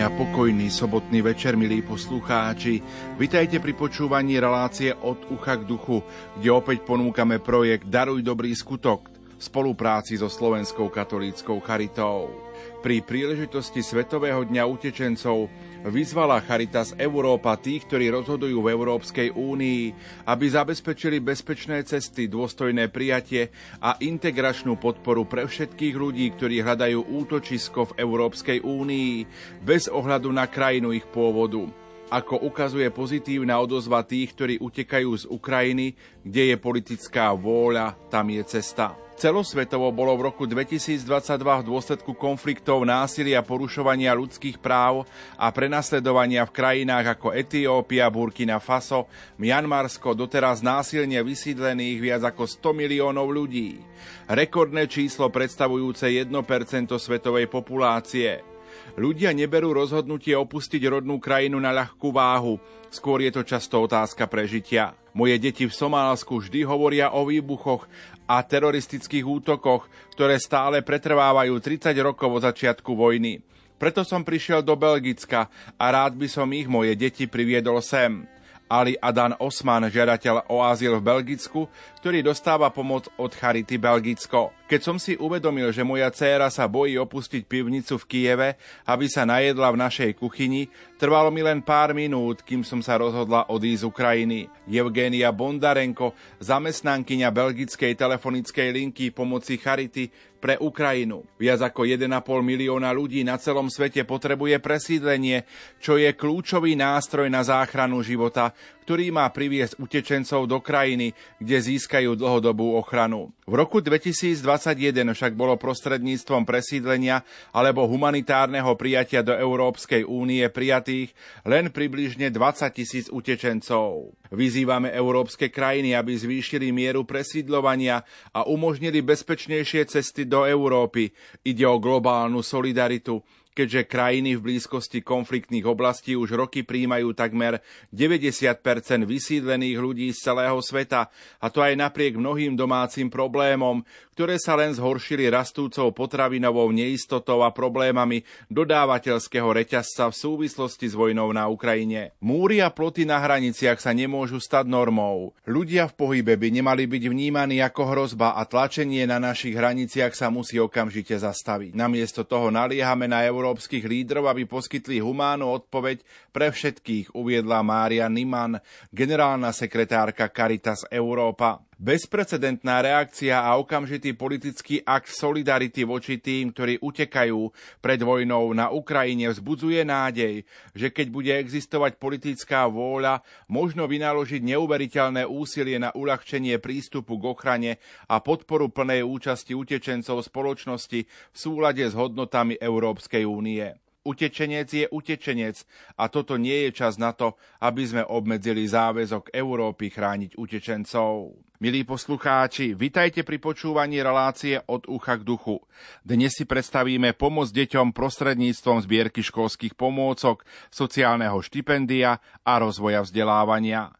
A pokojný sobotný večer, milí poslucháči. Vitajte pri počúvaní relácie od ucha k duchu, kde opäť ponúkame projekt Daruj dobrý skutok v spolupráci so Slovenskou katolíckou charitou. Pri príležitosti Svetového dňa utečencov vyzvala Charitas Európa tých, ktorí rozhodujú v Európskej únii, aby zabezpečili bezpečné cesty, dôstojné prijatie a integračnú podporu pre všetkých ľudí, ktorí hľadajú útočisko v Európskej únii bez ohľadu na krajinu ich pôvodu. Ako ukazuje pozitívna odozva tých, ktorí utekajú z Ukrajiny, kde je politická vôľa, tam je cesta. Celosvetovo bolo v roku 2022 v dôsledku konfliktov, násilia, porušovania ľudských práv a prenasledovania v krajinách ako Etiópia, Burkina Faso, Mianmarsko doteraz násilne vysídlených viac ako 100 miliónov ľudí. Rekordné číslo predstavujúce 1% svetovej populácie. Ľudia neberú rozhodnutie opustiť rodnú krajinu na ľahkú váhu, skôr je to často otázka prežitia. Moje deti v Somálsku vždy hovoria o výbuchoch a teroristických útokoch, ktoré stále pretrvávajú 30 rokov od začiatku vojny. Preto som prišiel do Belgicka a rád by som ich moje deti priviedol sem. Ali Adan Osman, žiadateľ o azyl v Belgicku, ktorý dostáva pomoc od Charity Belgicko. Keď som si uvedomil, že moja dcéra sa bojí opustiť pivnicu v Kieve, aby sa najedla v našej kuchyni, trvalo mi len pár minút, kým som sa rozhodla odísť z Ukrajiny. Evgenia Bondarenko, zamestnankyňa belgickej telefonickej linky pomoci Charity, pre Ukrajinu. Viac ako 1,5 milióna ľudí na celom svete potrebuje presídlenie, čo je kľúčový nástroj na záchranu života, ktorý má priviesť utečencov do krajiny, kde získajú dlhodobú ochranu. V roku 2021 však bolo prostredníctvom presídlenia alebo humanitárneho prijatia do Európskej únie prijatých len približne 20 tisíc utečencov. Vyzývame európske krajiny, aby zvýšili mieru presídlovania a umožnili bezpečnejšie cesty do Európy. Ide o globálnu solidaritu, keďže krajiny v blízkosti konfliktných oblastí už roky príjmajú takmer 90% vysídlených ľudí z celého sveta, a to aj napriek mnohým domácim problémom, ktoré sa len zhoršili rastúcou potravinovou neistotou a problémami dodávateľského reťazca v súvislosti s vojnou na Ukrajine. Múry a ploty na hraniciach sa nemôžu stať normou. Ľudia v pohybe by nemali byť vnímaní ako hrozba a tlačenie na našich hraniciach sa musí okamžite zastaviť. Namiesto toho naliehame na Euró európskych lídrov, aby poskytli humánnu odpoveď pre všetkých, uviedla Mária Niman, generálna sekretárka Caritas Európa. Bezprecedentná reakcia a okamžitý politický akt solidarity voči tým, ktorí utekajú pred vojnou na Ukrajine, vzbudzuje nádej, že keď bude existovať politická vôľa, možno vynaložiť neuveriteľné úsilie na uľahčenie prístupu k ochrane a podporu plnej účasti utečencov spoločnosti v súlade s hodnotami Európskej únie. Utečenec je utečenec a toto nie je čas na to, aby sme obmedzili záväzok Európy chrániť utečencov. Milí poslucháči, vitajte pri počúvaní relácie od ucha k duchu. Dnes si predstavíme pomoc deťom prostredníctvom zbierky školských pomôcok, sociálneho štipendia a rozvoja vzdelávania.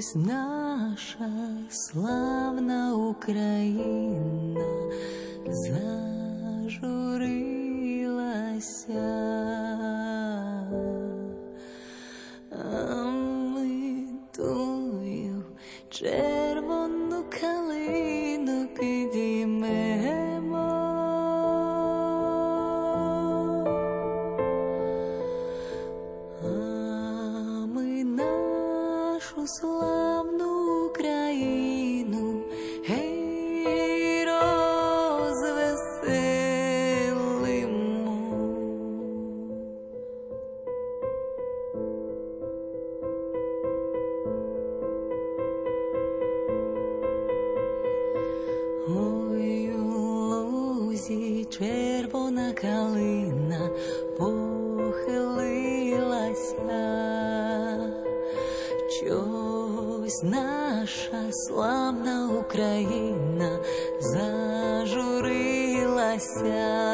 пусть наша славна Україна зажурилася, а ми тою. Sa. Čoś naša slavná Ukrajina zažurila sa. A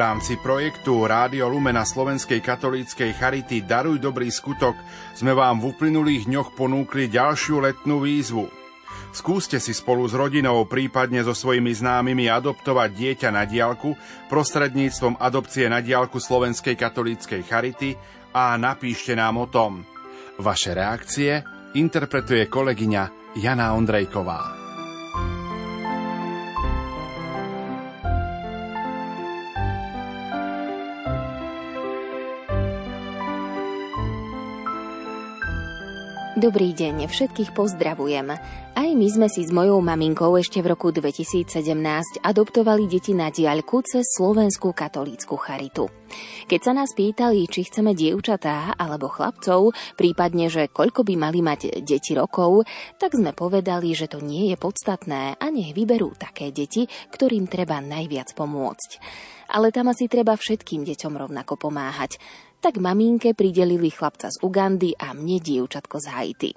rámci projektu Rádio Lumena Slovenskej katolíckej Charity Daruj dobrý skutok sme vám v uplynulých dňoch ponúkli ďalšiu letnú výzvu. Skúste si spolu s rodinou, prípadne so svojimi známymi adoptovať dieťa na diálku prostredníctvom adopcie na diálku Slovenskej katolíckej Charity a napíšte nám o tom. Vaše reakcie interpretuje kolegyňa Jana Ondrejková. Dobrý deň, všetkých pozdravujem. Aj my sme si s mojou maminkou ešte v roku 2017 adoptovali deti na diaľku cez Slovenskú katolícku charitu. Keď sa nás pýtali, či chceme dievčatá alebo chlapcov, prípadne, že koľko by mali mať deti rokov, tak sme povedali, že to nie je podstatné a nech vyberú také deti, ktorým treba najviac pomôcť. ale tam asi treba všetkým deťom rovnako pomáhať. Tak maminke pridelili chlapca z Ugandy a mne dievčatko z Haiti.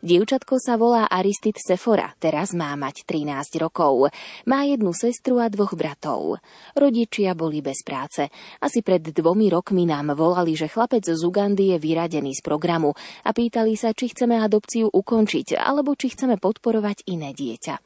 Dievčatko sa volá Aristid Sefora, teraz má mať 13 rokov. Má jednu sestru a dvoch bratov. Rodičia boli bez práce. Asi pred dvomi rokmi nám volali, že chlapec z Ugandy je vyradený z programu a pýtali sa, či chceme adopciu ukončiť, alebo či chceme podporovať iné dieťa.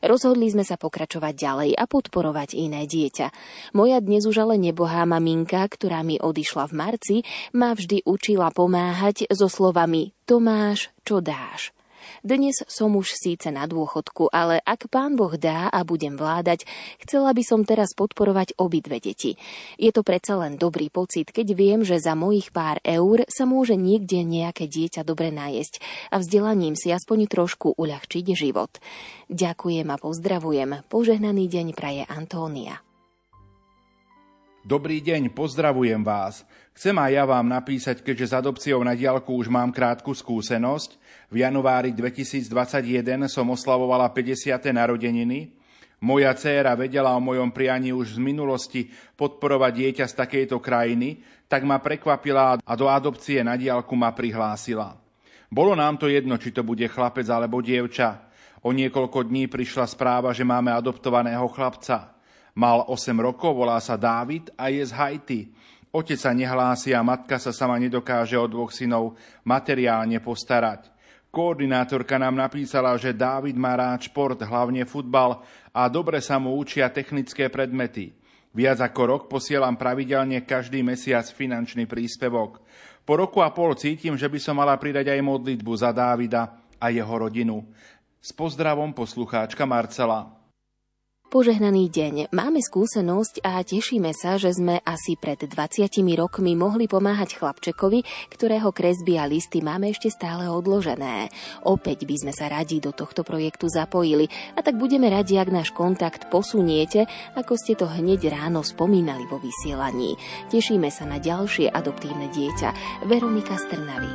Rozhodli sme sa pokračovať ďalej a podporovať iné dieťa. Moja dnes už ale nebohá maminka, ktorá mi odišla v marci, ma vždy učila pomáhať so slovami Tomáš, čo dáš. Dnes som už síce na dôchodku, ale ak pán Boh dá a budem vládať, chcela by som teraz podporovať obidve deti. Je to predsa len dobrý pocit, keď viem, že za mojich pár eur sa môže niekde nejaké dieťa dobre najesť a vzdelaním si aspoň trošku uľahčiť život. Ďakujem a pozdravujem. Požehnaný deň praje Antónia. Dobrý deň, pozdravujem vás. Chcem aj ja vám napísať, keďže s adopciou na diálku už mám krátku skúsenosť. V januári 2021 som oslavovala 50. narodeniny. Moja dcéra vedela o mojom prianí už z minulosti podporovať dieťa z takejto krajiny, tak ma prekvapila a do adopcie na diálku ma prihlásila. Bolo nám to jedno, či to bude chlapec alebo dievča. O niekoľko dní prišla správa, že máme adoptovaného chlapca. Mal 8 rokov, volá sa Dávid a je z Haiti. Otec sa nehlási a matka sa sama nedokáže o dvoch synov materiálne postarať. Koordinátorka nám napísala, že Dávid má rád šport, hlavne futbal a dobre sa mu učia technické predmety. Viac ako rok posielam pravidelne každý mesiac finančný príspevok. Po roku a pol cítim, že by som mala pridať aj modlitbu za Dávida a jeho rodinu. S pozdravom poslucháčka Marcela. Požehnaný deň. Máme skúsenosť a tešíme sa, že sme asi pred 20 rokmi mohli pomáhať chlapčekovi, ktorého kresby a listy máme ešte stále odložené. Opäť by sme sa radi do tohto projektu zapojili a tak budeme radi, ak náš kontakt posuniete, ako ste to hneď ráno spomínali vo vysielaní. Tešíme sa na ďalšie adoptívne dieťa. Veronika Strnavy.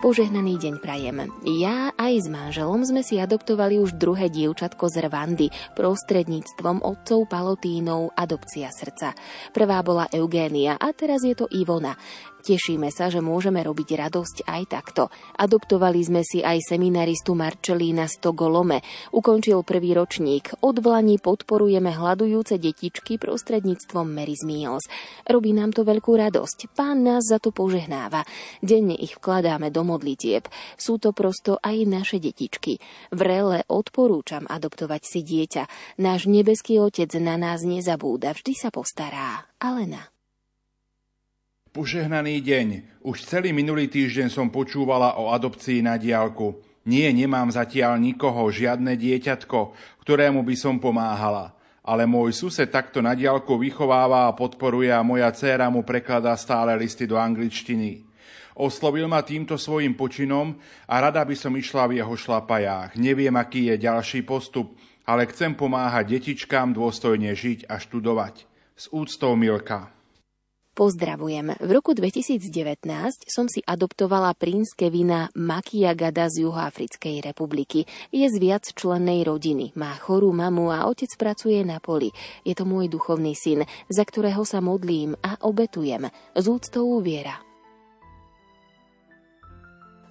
Požehnaný deň prajem. Ja aj s manželom sme si adoptovali už druhé dievčatko z Rwandy prostredníctvom otcov Palotínov Adopcia srdca. Prvá bola Eugénia a teraz je to Ivona. Tešíme sa, že môžeme robiť radosť aj takto. Adoptovali sme si aj seminaristu Marčelína Stogolome. Ukončil prvý ročník. Od vlani podporujeme hľadujúce detičky prostredníctvom Mary's Meals. Robí nám to veľkú radosť. Pán nás za to požehnáva. Denne ich vkladáme do modlitieb. Sú to prosto aj naše detičky. Vrele odporúčam adoptovať si dieťa. Náš nebeský otec na nás nezabúda, vždy sa postará. Alena. Požehnaný deň. Už celý minulý týždeň som počúvala o adopcii na diálku. Nie, nemám zatiaľ nikoho, žiadne dieťatko, ktorému by som pomáhala. Ale môj sused takto na diálku vychováva a podporuje a moja dcéra mu prekladá stále listy do angličtiny. Oslovil ma týmto svojim počinom a rada by som išla v jeho šlapajách. Neviem, aký je ďalší postup, ale chcem pomáhať detičkám dôstojne žiť a študovať. S úctou Milka. Pozdravujem. V roku 2019 som si adoptovala princ Kevina Makiagada z Juhoafrickej republiky. Je z viac člennej rodiny, má chorú mamu a otec pracuje na poli. Je to môj duchovný syn, za ktorého sa modlím a obetujem. Z úctou viera.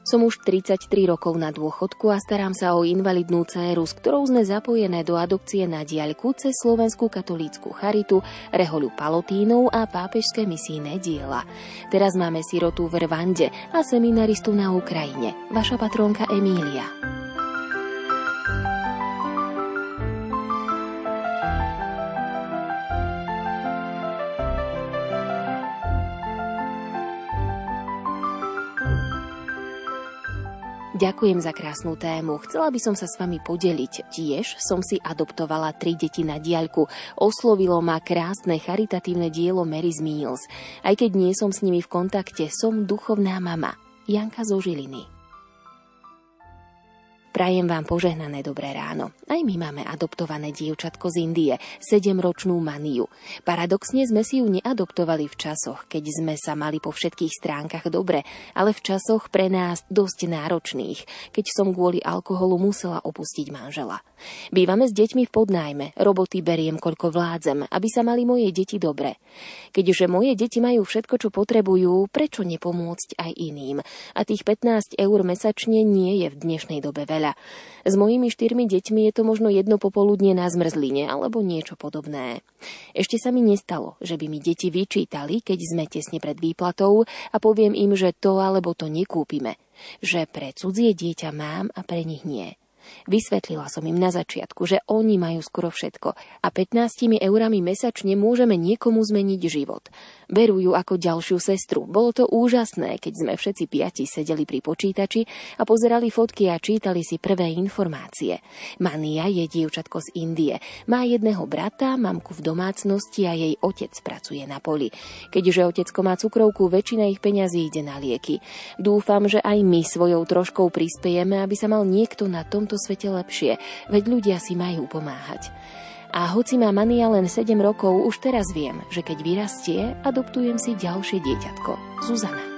Som už 33 rokov na dôchodku a starám sa o invalidnú dceru, s ktorou sme zapojené do adopcie na diaľku cez Slovenskú katolícku charitu, Reholu Palotínov a pápežské misijné diela. Teraz máme sirotu v Rwande a seminaristu na Ukrajine. Vaša patrónka Emília. Ďakujem za krásnu tému. Chcela by som sa s vami podeliť. Tiež som si adoptovala tri deti na diaľku. Oslovilo ma krásne charitatívne dielo Mary's Meals. Aj keď nie som s nimi v kontakte, som duchovná mama. Janka zo Žiliny. Prajem vám požehnané dobré ráno. Aj my máme adoptované dievčatko z Indie, sedemročnú Maniu. Paradoxne sme si ju neadoptovali v časoch, keď sme sa mali po všetkých stránkach dobre, ale v časoch pre nás dosť náročných, keď som kvôli alkoholu musela opustiť manžela. Bývame s deťmi v podnájme, roboty beriem koľko vládzem, aby sa mali moje deti dobre. Keďže moje deti majú všetko, čo potrebujú, prečo nepomôcť aj iným? A tých 15 eur mesačne nie je v dnešnej dobe veľa. S mojimi štyrmi deťmi je to možno jedno popoludne na zmrzline alebo niečo podobné. Ešte sa mi nestalo, že by mi deti vyčítali, keď sme tesne pred výplatou a poviem im, že to alebo to nekúpime. Že pre cudzie dieťa mám a pre nich nie. Vysvetlila som im na začiatku, že oni majú skoro všetko a 15 eurami mesačne môžeme niekomu zmeniť život. Berú ju ako ďalšiu sestru. Bolo to úžasné, keď sme všetci piati sedeli pri počítači a pozerali fotky a čítali si prvé informácie. Mania je dievčatko z Indie. Má jedného brata, mamku v domácnosti a jej otec pracuje na poli. Keďže otecko má cukrovku, väčšina ich peňazí ide na lieky. Dúfam, že aj my svojou troškou prispiejeme, aby sa mal niekto na tomto svete lepšie, veď ľudia si majú pomáhať. A hoci má Mania len 7 rokov, už teraz viem, že keď vyrastie, adoptujem si ďalšie dieťatko, Zuzana.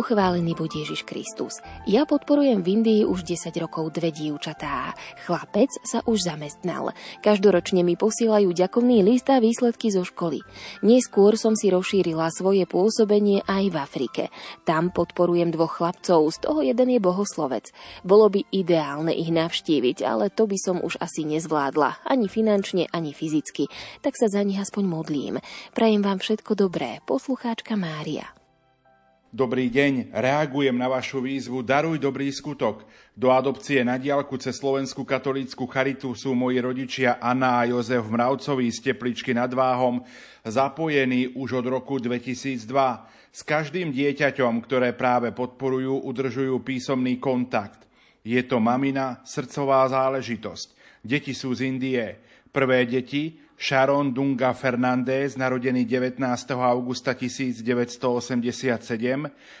Pochválený buď Ježiš Kristus. Ja podporujem v Indii už 10 rokov dve dievčatá. Chlapec sa už zamestnal. Každoročne mi posielajú ďakovný list a výsledky zo školy. Neskôr som si rozšírila svoje pôsobenie aj v Afrike. Tam podporujem dvoch chlapcov, z toho jeden je bohoslovec. Bolo by ideálne ich navštíviť, ale to by som už asi nezvládla, ani finančne, ani fyzicky. Tak sa za nich aspoň modlím. Prajem vám všetko dobré, poslucháčka Mária. Dobrý deň, reagujem na vašu výzvu Daruj dobrý skutok. Do adopcie na diálku cez Slovenskú katolícku charitu sú moji rodičia Anna a Jozef Mravcovi z Tepličky nad Váhom zapojení už od roku 2002. S každým dieťaťom, ktoré práve podporujú, udržujú písomný kontakt. Je to mamina srdcová záležitosť. Deti sú z Indie. Prvé deti Sharon Dunga Fernández, narodený 19. augusta 1987,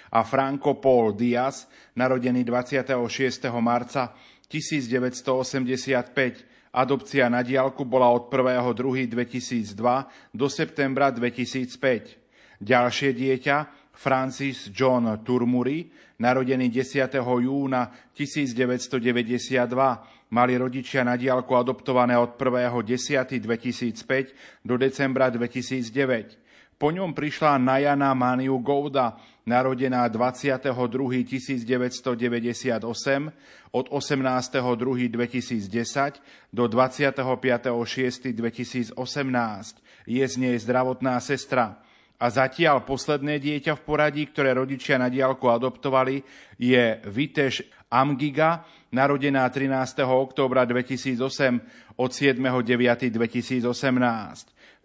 a Franco Paul Diaz, narodený 26. marca 1985. Adopcia na diálku bola od 1.2.2002 do septembra 2005. Ďalšie dieťa, Francis John Turmuri, narodený 10. júna 1992, mali rodičia na diálku adoptované od 1.10.2005 do decembra 2009. Po ňom prišla Najana Maniu Gouda, narodená 22.1998 od 18.2.2010 do 25.6.2018. Je z nej zdravotná sestra. A zatiaľ posledné dieťa v poradí, ktoré rodičia na diálku adoptovali, je Viteš Amgiga, narodená 13. októbra 2008 od 7.9.2018.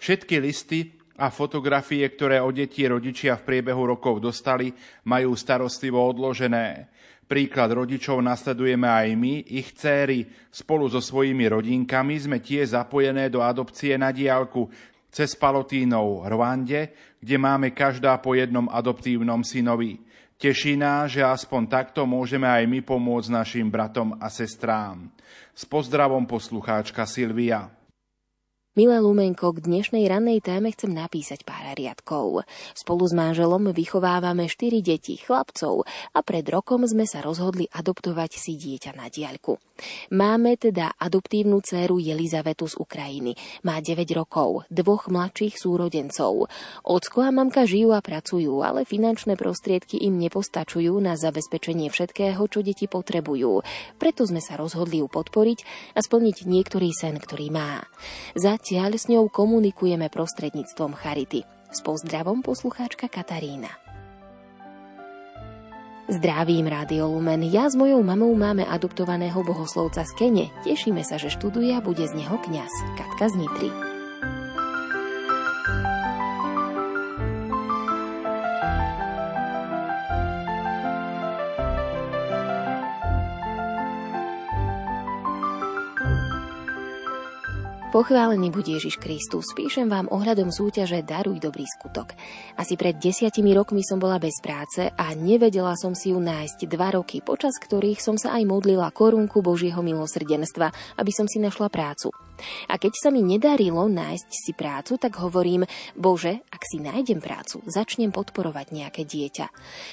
Všetky listy a fotografie, ktoré o deti rodičia v priebehu rokov dostali, majú starostlivo odložené. Príklad rodičov nasledujeme aj my, ich céry. Spolu so svojimi rodinkami sme tie zapojené do adopcie na diálku, cez Palotínov Rwande, kde máme každá po jednom adoptívnom synovi. Teší nás, že aspoň takto môžeme aj my pomôcť našim bratom a sestrám. S pozdravom poslucháčka Silvia. Milé Lumenko, k dnešnej rannej téme chcem napísať pár riadkov. Spolu s manželom vychovávame štyri deti, chlapcov a pred rokom sme sa rozhodli adoptovať si dieťa na diaľku. Máme teda adoptívnu dceru Jelizavetu z Ukrajiny. Má 9 rokov, dvoch mladších súrodencov. Ocko a mamka žijú a pracujú, ale finančné prostriedky im nepostačujú na zabezpečenie všetkého, čo deti potrebujú. Preto sme sa rozhodli ju podporiť a splniť niektorý sen, ktorý má. Za Zatiaľ s ňou komunikujeme prostredníctvom Charity. S pozdravom poslucháčka Katarína. Zdravím Rádio Lumen. Ja s mojou mamou máme adoptovaného bohoslovca z Kene. Tešíme sa, že študuje a bude z neho kňaz. Katka z Nitry. Pochválený bude Ježiš Kristus. Píšem vám ohľadom súťaže Daruj dobrý skutok. Asi pred desiatimi rokmi som bola bez práce a nevedela som si ju nájsť dva roky, počas ktorých som sa aj modlila korunku Božieho milosrdenstva, aby som si našla prácu. A keď sa mi nedarilo nájsť si prácu, tak hovorím, Bože, ak si nájdem prácu, začnem podporovať nejaké dieťa.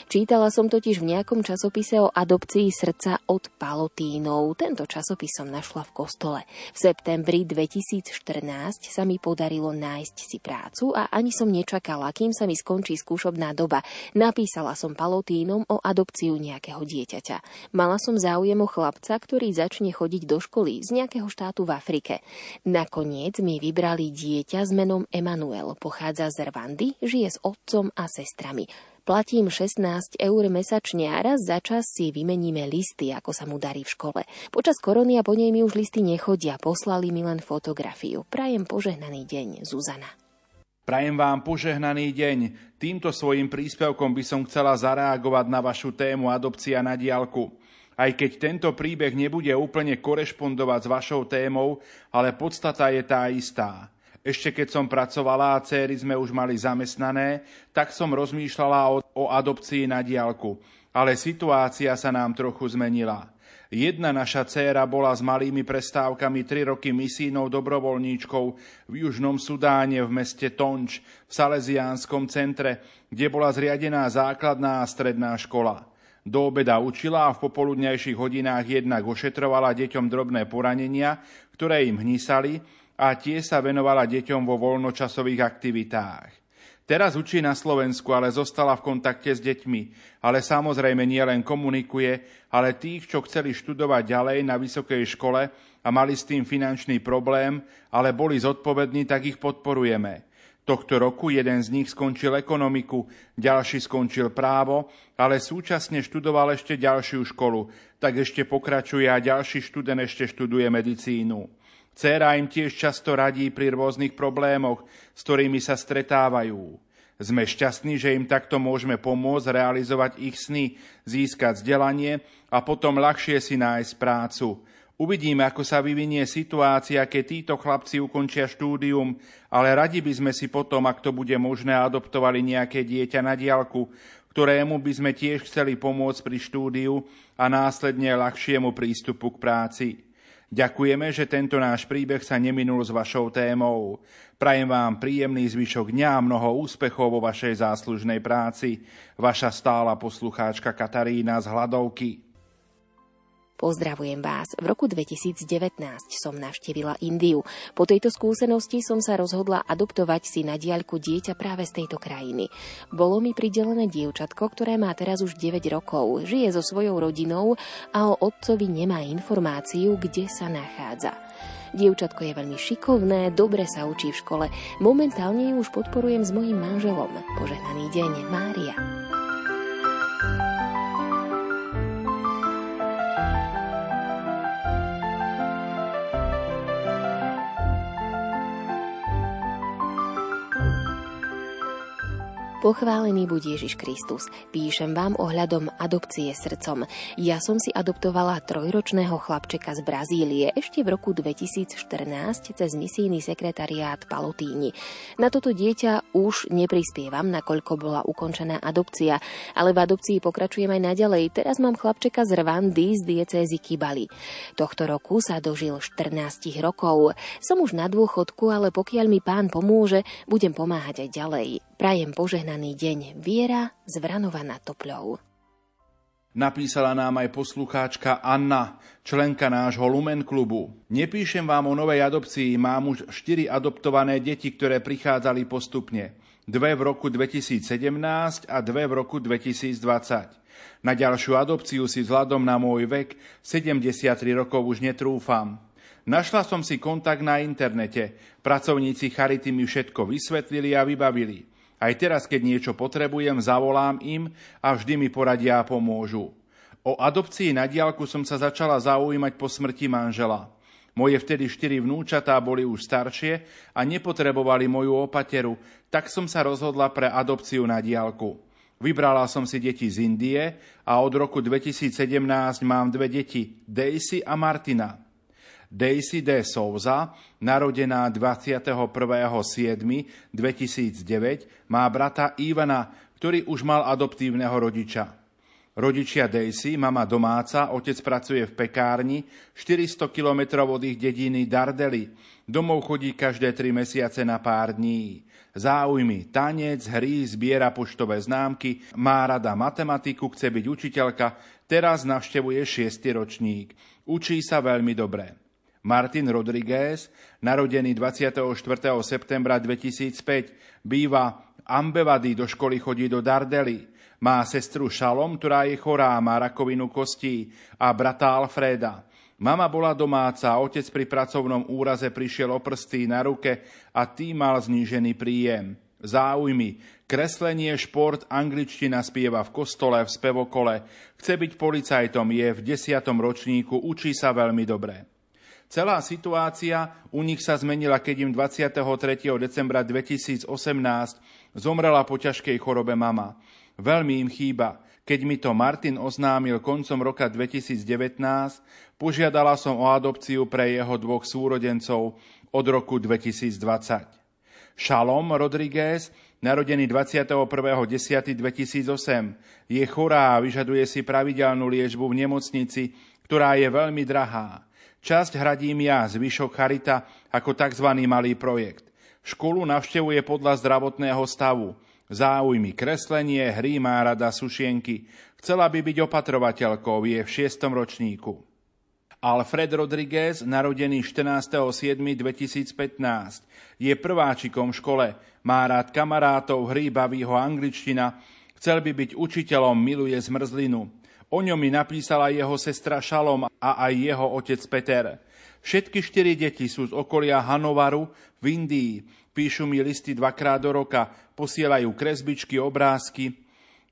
Čítala som totiž v nejakom časopise o adopcii srdca od Palotínov. Tento časopis som našla v kostole. V septembri 2014 sa mi podarilo nájsť si prácu a ani som nečakala, kým sa mi skončí skúšobná doba. Napísala som Palotínom o adopciu nejakého dieťaťa. Mala som záujem o chlapca, ktorý začne chodiť do školy z nejakého štátu v Afrike. Nakoniec mi vybrali dieťa s menom Emanuel. Pochádza z Rwandy, žije s otcom a sestrami. Platím 16 eur mesačne a raz za čas si vymeníme listy, ako sa mu darí v škole. Počas korony a po nej mi už listy nechodia, poslali mi len fotografiu. Prajem požehnaný deň, Zuzana. Prajem vám požehnaný deň. Týmto svojim príspevkom by som chcela zareagovať na vašu tému adopcia na diálku. Aj keď tento príbeh nebude úplne korešpondovať s vašou témou, ale podstata je tá istá. Ešte keď som pracovala a céry sme už mali zamestnané, tak som rozmýšľala o, o adopcii na diálku. Ale situácia sa nám trochu zmenila. Jedna naša dcéra bola s malými prestávkami 3 roky misínou dobrovoľníčkou v Južnom Sudáne v meste Tonč v Salesiánskom centre, kde bola zriadená základná a stredná škola. Do obeda učila a v popoludnejších hodinách jednak ošetrovala deťom drobné poranenia, ktoré im hnisali a tie sa venovala deťom vo voľnočasových aktivitách. Teraz učí na Slovensku, ale zostala v kontakte s deťmi. Ale samozrejme nie len komunikuje, ale tých, čo chceli študovať ďalej na vysokej škole a mali s tým finančný problém, ale boli zodpovední, tak ich podporujeme. Tohto roku jeden z nich skončil ekonomiku, ďalší skončil právo, ale súčasne študoval ešte ďalšiu školu, tak ešte pokračuje a ďalší študent ešte študuje medicínu. Céra im tiež často radí pri rôznych problémoch, s ktorými sa stretávajú. Sme šťastní, že im takto môžeme pomôcť realizovať ich sny, získať vzdelanie a potom ľahšie si nájsť prácu. Uvidíme, ako sa vyvinie situácia, keď títo chlapci ukončia štúdium, ale radi by sme si potom, ak to bude možné, adoptovali nejaké dieťa na diálku, ktorému by sme tiež chceli pomôcť pri štúdiu a následne ľahšiemu prístupu k práci. Ďakujeme, že tento náš príbeh sa neminul s vašou témou. Prajem vám príjemný zvyšok dňa a mnoho úspechov vo vašej záslužnej práci. Vaša stála poslucháčka Katarína z Hladovky. Pozdravujem vás. V roku 2019 som navštívila Indiu. Po tejto skúsenosti som sa rozhodla adoptovať si na diaľku dieťa práve z tejto krajiny. Bolo mi pridelené dievčatko, ktoré má teraz už 9 rokov, žije so svojou rodinou a o otcovi nemá informáciu, kde sa nachádza. Dievčatko je veľmi šikovné, dobre sa učí v škole. Momentálne ju už podporujem s mojim manželom. Požehnaný deň, Mária. Pochválený buď Ježiš Kristus. Píšem vám ohľadom adopcie srdcom. Ja som si adoptovala trojročného chlapčeka z Brazílie ešte v roku 2014 cez misijný sekretariát Palotíni. Na toto dieťa už neprispievam, nakoľko bola ukončená adopcia, ale v adopcii pokračujem aj naďalej. Teraz mám chlapčeka z Rwandy z diecézy Kibali. Tohto roku sa dožil 14 rokov. Som už na dôchodku, ale pokiaľ mi pán pomôže, budem pomáhať aj ďalej. Prajem požehnaný deň Viera z Vranova nad Topľou. Napísala nám aj poslucháčka Anna, členka nášho Lumen klubu. Nepíšem vám o novej adopcii, mám už štyri adoptované deti, ktoré prichádzali postupne. Dve v roku 2017 a dve v roku 2020. Na ďalšiu adopciu si vzhľadom na môj vek 73 rokov už netrúfam. Našla som si kontakt na internete. Pracovníci Charity mi všetko vysvetlili a vybavili. Aj teraz, keď niečo potrebujem, zavolám im a vždy mi poradia a pomôžu. O adopcii na diálku som sa začala zaujímať po smrti manžela. Moje vtedy štyri vnúčatá boli už staršie a nepotrebovali moju opateru, tak som sa rozhodla pre adopciu na diálku. Vybrala som si deti z Indie a od roku 2017 mám dve deti, Daisy a Martina. Daisy de Souza, narodená 21.7.2009, má brata Ivana, ktorý už mal adoptívneho rodiča. Rodičia Daisy, mama domáca, otec pracuje v pekárni, 400 kilometrov od ich dediny Dardely. Domov chodí každé tri mesiace na pár dní. Záujmy, tanec, hry, zbiera poštové známky, má rada matematiku, chce byť učiteľka, teraz navštevuje šiestý ročník. Učí sa veľmi dobre. Martin Rodriguez, narodený 24. septembra 2005, býva Ambevady, do školy chodí do Dardely. Má sestru Šalom, ktorá je chorá, má rakovinu kostí a brata Alfreda. Mama bola domáca, otec pri pracovnom úraze prišiel o prsty na ruke a tým mal znížený príjem. Záujmy. Kreslenie, šport, angličtina spieva v kostole, v spevokole. Chce byť policajtom, je v desiatom ročníku, učí sa veľmi dobre. Celá situácia u nich sa zmenila, keď im 23. decembra 2018 zomrela po ťažkej chorobe mama. Veľmi im chýba. Keď mi to Martin oznámil koncom roka 2019, požiadala som o adopciu pre jeho dvoch súrodencov od roku 2020. Šalom Rodriguez, narodený 21.10.2008, je chorá a vyžaduje si pravidelnú liečbu v nemocnici, ktorá je veľmi drahá. Časť hradím ja, zvyšok Charita, ako tzv. malý projekt. Školu navštevuje podľa zdravotného stavu záujmy kreslenie, hry má rada sušienky. Chcela by byť opatrovateľkou, je v šiestom ročníku. Alfred Rodriguez, narodený 14.7.2015, je prváčikom v škole, má rád kamarátov, hry, baví ho angličtina, chcel by byť učiteľom, miluje zmrzlinu. O ňom mi napísala jeho sestra Šalom a aj jeho otec Peter. Všetky štyri deti sú z okolia Hanovaru v Indii. Píšu mi listy dvakrát do roka, posielajú kresbičky, obrázky,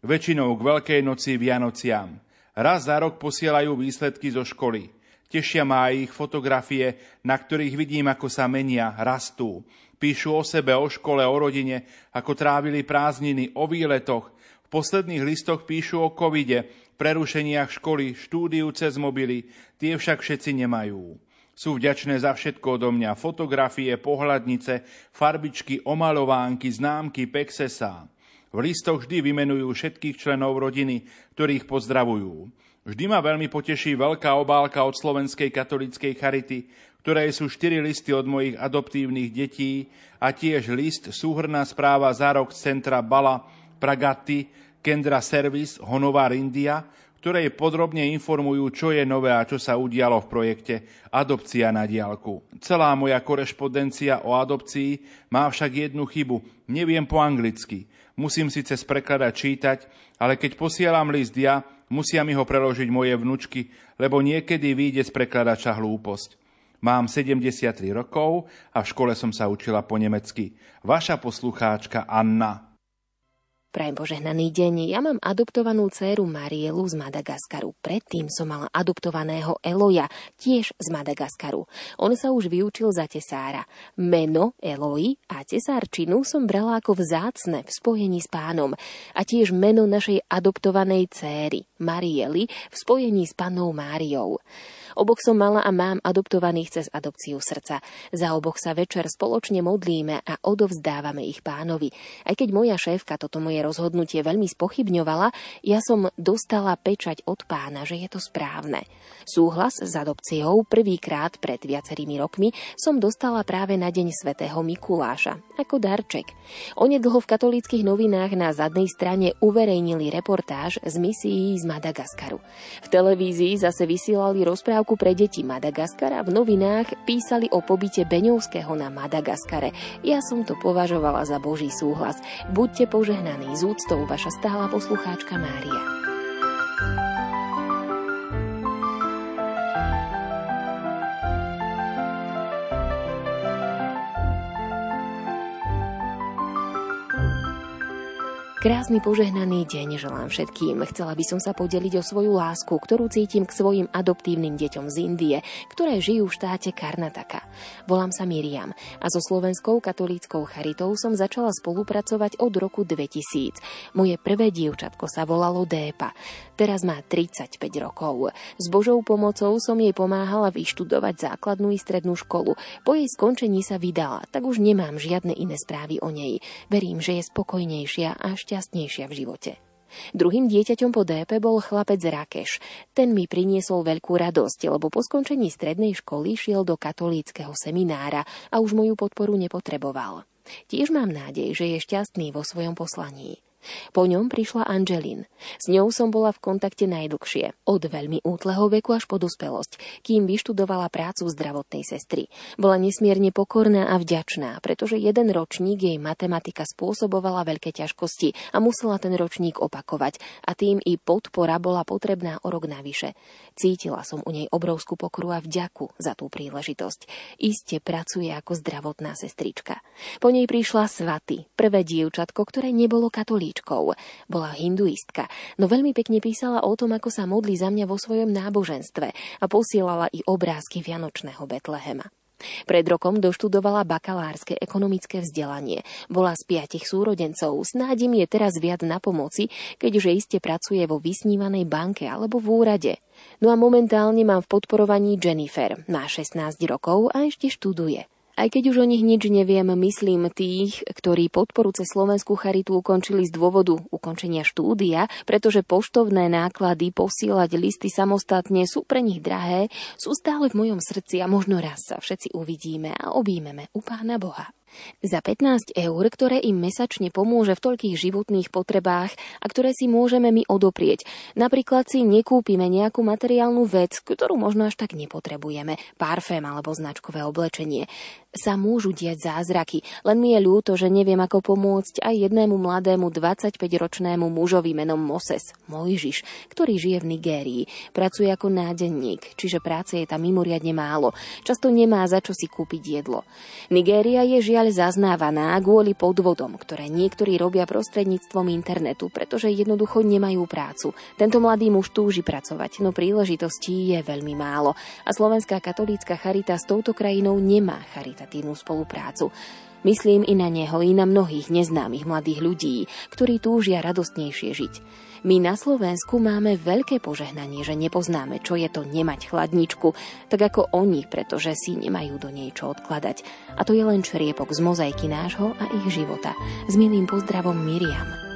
väčšinou k Veľkej noci Vianociam. Raz za rok posielajú výsledky zo školy. Tešia ma aj ich fotografie, na ktorých vidím, ako sa menia, rastú. Píšu o sebe, o škole, o rodine, ako trávili prázdniny, o výletoch. V posledných listoch píšu o covide, prerušeniach školy, štúdiu cez mobily, tie však všetci nemajú. Sú vďačné za všetko odo mňa. Fotografie, pohľadnice, farbičky, omalovánky, známky, pexesa. V listoch vždy vymenujú všetkých členov rodiny, ktorých pozdravujú. Vždy ma veľmi poteší veľká obálka od Slovenskej katolíckej charity, ktoré sú štyri listy od mojich adoptívnych detí a tiež list súhrná správa za rok z centra Bala Pragatti Kendra Service Honovar India, ktoré podrobne informujú, čo je nové a čo sa udialo v projekte Adopcia na diálku. Celá moja korešpondencia o adopcii má však jednu chybu. Neviem po anglicky. Musím si cez prekladať čítať, ale keď posielam list ja, musia mi ho preložiť moje vnučky, lebo niekedy vyjde z prekladača hlúposť. Mám 73 rokov a v škole som sa učila po nemecky. Vaša poslucháčka Anna. Prajem požehnaný deň. Ja mám adoptovanú dceru Marielu z Madagaskaru. Predtým som mala adoptovaného Eloja, tiež z Madagaskaru. On sa už vyučil za tesára. Meno Eloi a tesárčinu som brala ako vzácne v spojení s pánom. A tiež meno našej adoptovanej céry, Mariely, v spojení s pannou Máriou. Oboch som mala a mám adoptovaných cez adopciu srdca. Za oboch sa večer spoločne modlíme a odovzdávame ich pánovi. Aj keď moja šéfka toto moje rozhodnutie veľmi spochybňovala, ja som dostala pečať od pána, že je to správne. Súhlas s adopciou prvýkrát pred viacerými rokmi som dostala práve na deň svätého Mikuláša, ako darček. Onedlho v katolíckých novinách na zadnej strane uverejnili reportáž z misií z Madagaskaru. V televízii zase vysielali rozprávky rozprávku pre deti Madagaskara v novinách písali o pobyte Beňovského na Madagaskare. Ja som to považovala za Boží súhlas. Buďte požehnaní z úctou, vaša stála poslucháčka Mária. Krásny požehnaný deň želám všetkým. Chcela by som sa podeliť o svoju lásku, ktorú cítim k svojim adoptívnym deťom z Indie, ktoré žijú v štáte Karnataka. Volám sa Miriam a so Slovenskou katolíckou charitou som začala spolupracovať od roku 2000. Moje prvé dievčatko sa volalo Dépa. Teraz má 35 rokov. S Božou pomocou som jej pomáhala vyštudovať základnú i strednú školu. Po jej skončení sa vydala, tak už nemám žiadne iné správy o nej. Verím, že je spokojnejšia a šťastnejšia v živote. Druhým dieťaťom po DP bol chlapec Rakeš. Ten mi priniesol veľkú radosť, lebo po skončení strednej školy šiel do katolíckého seminára a už moju podporu nepotreboval. Tiež mám nádej, že je šťastný vo svojom poslaní. Po ňom prišla Angelin. S ňou som bola v kontakte najdlhšie, od veľmi útleho veku až po dospelosť, kým vyštudovala prácu zdravotnej sestry. Bola nesmierne pokorná a vďačná, pretože jeden ročník jej matematika spôsobovala veľké ťažkosti a musela ten ročník opakovať a tým i podpora bola potrebná o rok navyše. Cítila som u nej obrovskú pokru a vďaku za tú príležitosť. Iste pracuje ako zdravotná sestrička. Po nej prišla Svaty, prvé dievčatko, ktoré nebolo katolík katolíčkou. Bola hinduistka, no veľmi pekne písala o tom, ako sa modlí za mňa vo svojom náboženstve a posielala i obrázky Vianočného Betlehema. Pred rokom doštudovala bakalárske ekonomické vzdelanie. Bola z piatich súrodencov. Snádim je teraz viac na pomoci, keďže iste pracuje vo vysnívanej banke alebo v úrade. No a momentálne mám v podporovaní Jennifer. Má 16 rokov a ešte študuje. Aj keď už o nich nič neviem, myslím tých, ktorí podporu cez Slovenskú charitu ukončili z dôvodu ukončenia štúdia, pretože poštovné náklady posielať listy samostatne sú pre nich drahé, sú stále v mojom srdci a možno raz sa všetci uvidíme a objímeme u Pána Boha. Za 15 eur, ktoré im mesačne pomôže v toľkých životných potrebách a ktoré si môžeme my odoprieť. Napríklad si nekúpime nejakú materiálnu vec, ktorú možno až tak nepotrebujeme, parfém alebo značkové oblečenie sa môžu diať zázraky. Len mi je ľúto, že neviem ako pomôcť aj jednému mladému 25-ročnému mužovi menom Moses, Mojžiš, ktorý žije v Nigérii. Pracuje ako nádenník, čiže práce je tam mimoriadne málo. Často nemá za čo si kúpiť jedlo. Nigéria je žiaľ zaznávaná kvôli podvodom, ktoré niektorí robia prostredníctvom internetu, pretože jednoducho nemajú prácu. Tento mladý muž túži pracovať, no príležitostí je veľmi málo. A Slovenská katolícka charita s touto krajinou nemá charita charitatívnu spoluprácu. Myslím i na neho, i na mnohých neznámych mladých ľudí, ktorí túžia radostnejšie žiť. My na Slovensku máme veľké požehnanie, že nepoznáme, čo je to nemať chladničku, tak ako oni, pretože si nemajú do nej čo odkladať. A to je len čriepok z mozaiky nášho a ich života. S milým pozdravom Miriam.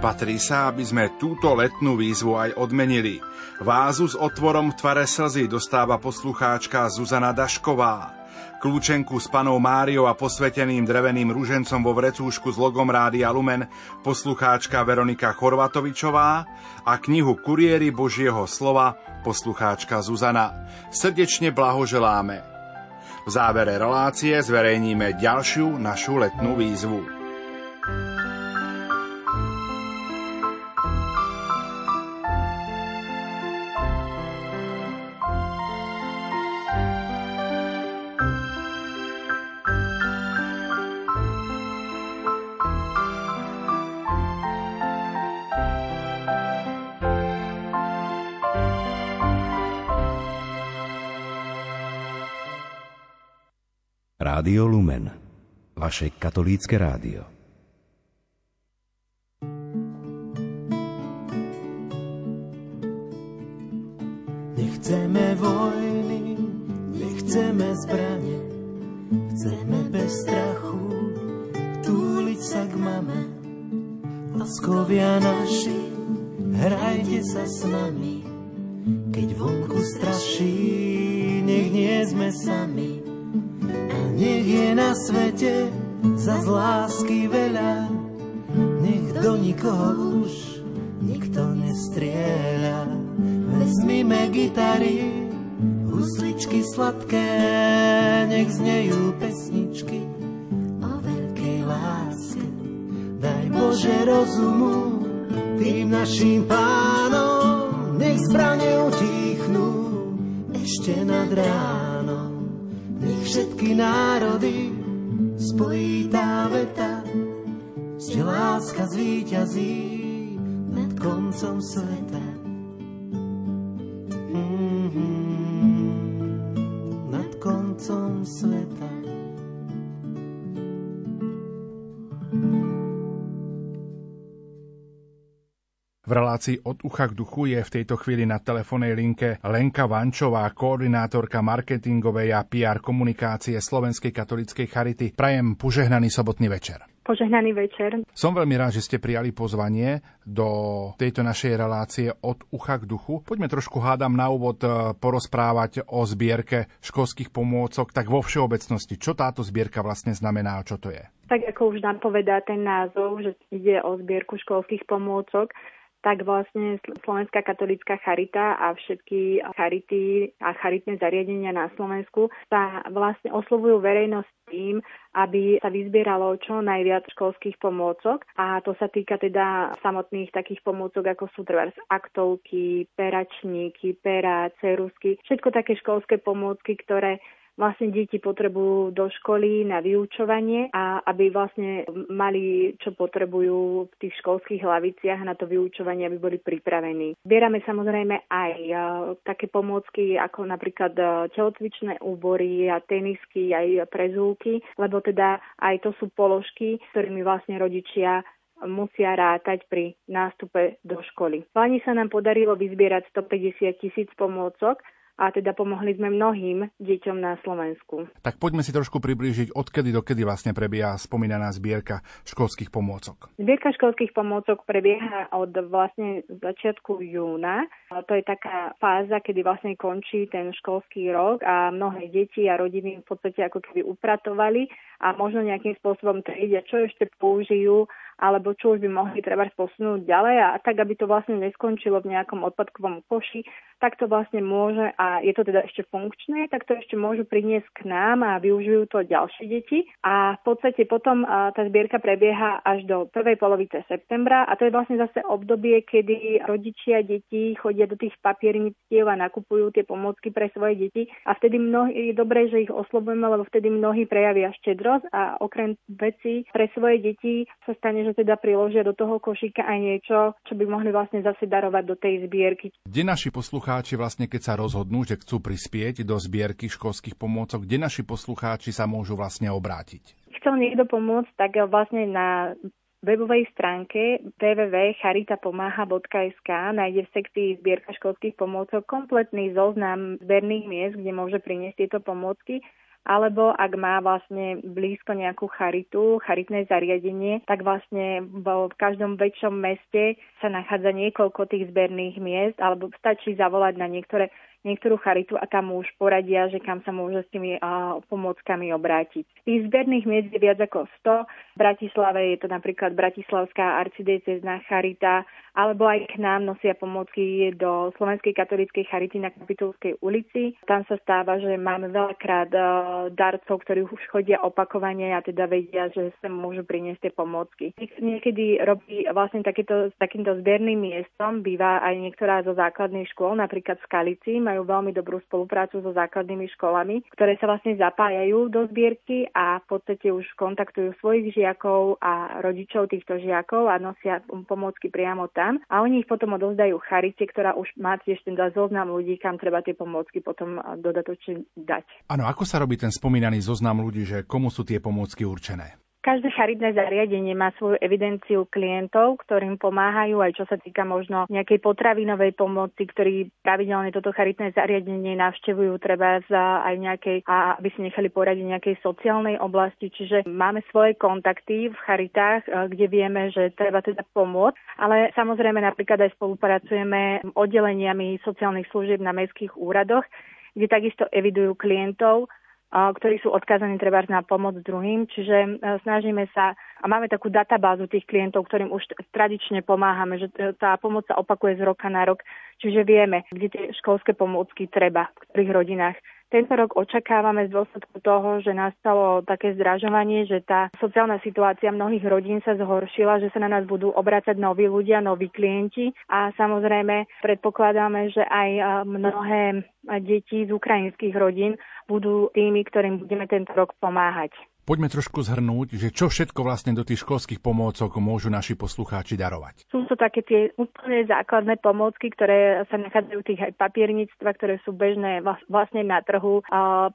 Patrí sa, aby sme túto letnú výzvu aj odmenili. Vázu s otvorom v tvare slzy dostáva poslucháčka Zuzana Dašková. Kľúčenku s panou Máriou a posveteným dreveným ružencom vo vrecúšku s logom Rádia Lumen poslucháčka Veronika Chorvatovičová a knihu Kuriéry Božieho slova poslucháčka Zuzana. Srdečne blahoželáme. V závere relácie zverejníme ďalšiu našu letnú výzvu. Rádio Lumen, vaše katolícke rádio. Nechceme vojny, nechceme zbranie, chceme bez strachu túliť sa k mame. Laskovia naši, hrajte sa s nami, keď vonku straší, nech nie sme sami. Nech je na svete za lásky veľa, nech do nikoho už nikto nestane. strieľa. Vezmime gitary, husličky sladké, nech znejú pesničky o veľkej láske. Daj Bože rozumu tým našim pánom, nech zbrane utichnú ešte nad ránom. Všetky národy spojí tá veta, že láska zvíťazí nad koncom sveta. Mm-hmm, nad koncom sveta. V relácii od ucha k duchu je v tejto chvíli na telefónnej linke Lenka Vančová, koordinátorka marketingovej a PR komunikácie Slovenskej katolíckej charity. Prajem požehnaný sobotný večer. Požehnaný večer. Som veľmi rád, že ste prijali pozvanie do tejto našej relácie od ucha k duchu. Poďme trošku hádam na úvod e, porozprávať o zbierke školských pomôcok, tak vo všeobecnosti, čo táto zbierka vlastne znamená a čo to je? Tak ako už nám povedá ten názov, že ide o zbierku školských pomôcok, tak vlastne Slovenská katolická charita a všetky charity a charitné zariadenia na Slovensku sa vlastne oslovujú verejnosť tým, aby sa vyzbieralo čo najviac školských pomôcok. A to sa týka teda samotných takých pomôcok, ako sú treba aktovky, peračníky, pera, cerusky, všetko také školské pomôcky, ktoré vlastne deti potrebujú do školy na vyučovanie a aby vlastne mali, čo potrebujú v tých školských hlaviciach na to vyučovanie, aby boli pripravení. Zbierame samozrejme aj také pomôcky ako napríklad telocvičné úbory a tenisky, aj prezúky, lebo teda aj to sú položky, ktorými vlastne rodičia musia rátať pri nástupe do školy. V sa nám podarilo vyzbierať 150 tisíc pomôcok, a teda pomohli sme mnohým deťom na Slovensku. Tak poďme si trošku priblížiť, odkedy do kedy vlastne prebieha spomínaná zbierka školských pomôcok. Zbierka školských pomôcok prebieha od vlastne začiatku júna. To je taká fáza, kedy vlastne končí ten školský rok a mnohé deti a rodiny v podstate ako keby upratovali a možno nejakým spôsobom triedia, čo ešte použijú alebo čo už by mohli treba posunúť ďalej a tak, aby to vlastne neskončilo v nejakom odpadkovom koši, tak to vlastne môže a je to teda ešte funkčné, tak to ešte môžu priniesť k nám a využijú to ďalšie deti. A v podstate potom tá zbierka prebieha až do prvej polovice septembra a to je vlastne zase obdobie, kedy rodičia detí chodia do tých papierníctiev a nakupujú tie pomôcky pre svoje deti a vtedy mnohí, je dobré, že ich oslovujeme, lebo vtedy mnohí prejavia štedrosť a okrem veci pre svoje deti sa stane, že teda priložia do toho košíka aj niečo, čo by mohli vlastne zase darovať do tej zbierky. Kde naši poslucháči vlastne, keď sa rozhodnú, že chcú prispieť do zbierky školských pomôcok, kde naši poslucháči sa môžu vlastne obrátiť? Chcel niekto pomôcť, tak vlastne na webovej stránke www.charitapomaha.sk nájde v sekcii zbierka školských pomôcok kompletný zoznam zberných miest, kde môže priniesť tieto pomôcky alebo ak má vlastne blízko nejakú charitu, charitné zariadenie, tak vlastne v každom väčšom meste sa nachádza niekoľko tých zberných miest, alebo stačí zavolať na niektoré niektorú charitu a tam už poradia, že kam sa môže s tými uh, pomôckami obrátiť. Tých zberných miest je viac ako 100. V Bratislave je to napríklad Bratislavská arcidiecezná charita, alebo aj k nám nosia pomôcky do Slovenskej katolíckej charity na Kapitulskej ulici. Tam sa stáva, že máme veľakrát uh, darcov, ktorí už chodia opakovane a teda vedia, že sa môžu priniesť tie pomôcky. Niekedy robí vlastne takéto, takýmto zberným miestom býva aj niektorá zo základných škôl, napríklad v Skalici, majú veľmi dobrú spoluprácu so základnými školami, ktoré sa vlastne zapájajú do zbierky a v podstate už kontaktujú svojich žiakov a rodičov týchto žiakov a nosia pomôcky priamo tam a oni ich potom odovzdajú charite, ktorá už má tiež ten zoznam ľudí, kam treba tie pomôcky potom dodatočne dať. Áno, ako sa robí ten spomínaný zoznam ľudí, že komu sú tie pomôcky určené? Každé charitné zariadenie má svoju evidenciu klientov, ktorým pomáhajú aj čo sa týka možno nejakej potravinovej pomoci, ktorí pravidelne toto charitné zariadenie navštevujú treba za aj nejakej, a aby si nechali poradiť nejakej sociálnej oblasti. Čiže máme svoje kontakty v charitách, e, kde vieme, že treba teda pomôcť, ale samozrejme napríklad aj spolupracujeme oddeleniami sociálnych služieb na mestských úradoch, kde takisto evidujú klientov, ktorí sú odkázaní treba na pomoc druhým. Čiže e, snažíme sa a máme takú databázu tých klientov, ktorým už tradične pomáhame, že tá pomoc sa opakuje z roka na rok. Čiže vieme, kde tie školské pomôcky treba, v ktorých rodinách. Tento rok očakávame z dôsledku toho, že nastalo také zdražovanie, že tá sociálna situácia mnohých rodín sa zhoršila, že sa na nás budú obracať noví ľudia, noví klienti a samozrejme predpokladáme, že aj mnohé deti z ukrajinských rodín budú tými, ktorým budeme tento rok pomáhať. Poďme trošku zhrnúť, že čo všetko vlastne do tých školských pomôcok môžu naši poslucháči darovať. Sú to také tie úplne základné pomôcky, ktoré sa nachádzajú v tých aj papierníctva, ktoré sú bežné vlastne na trhu,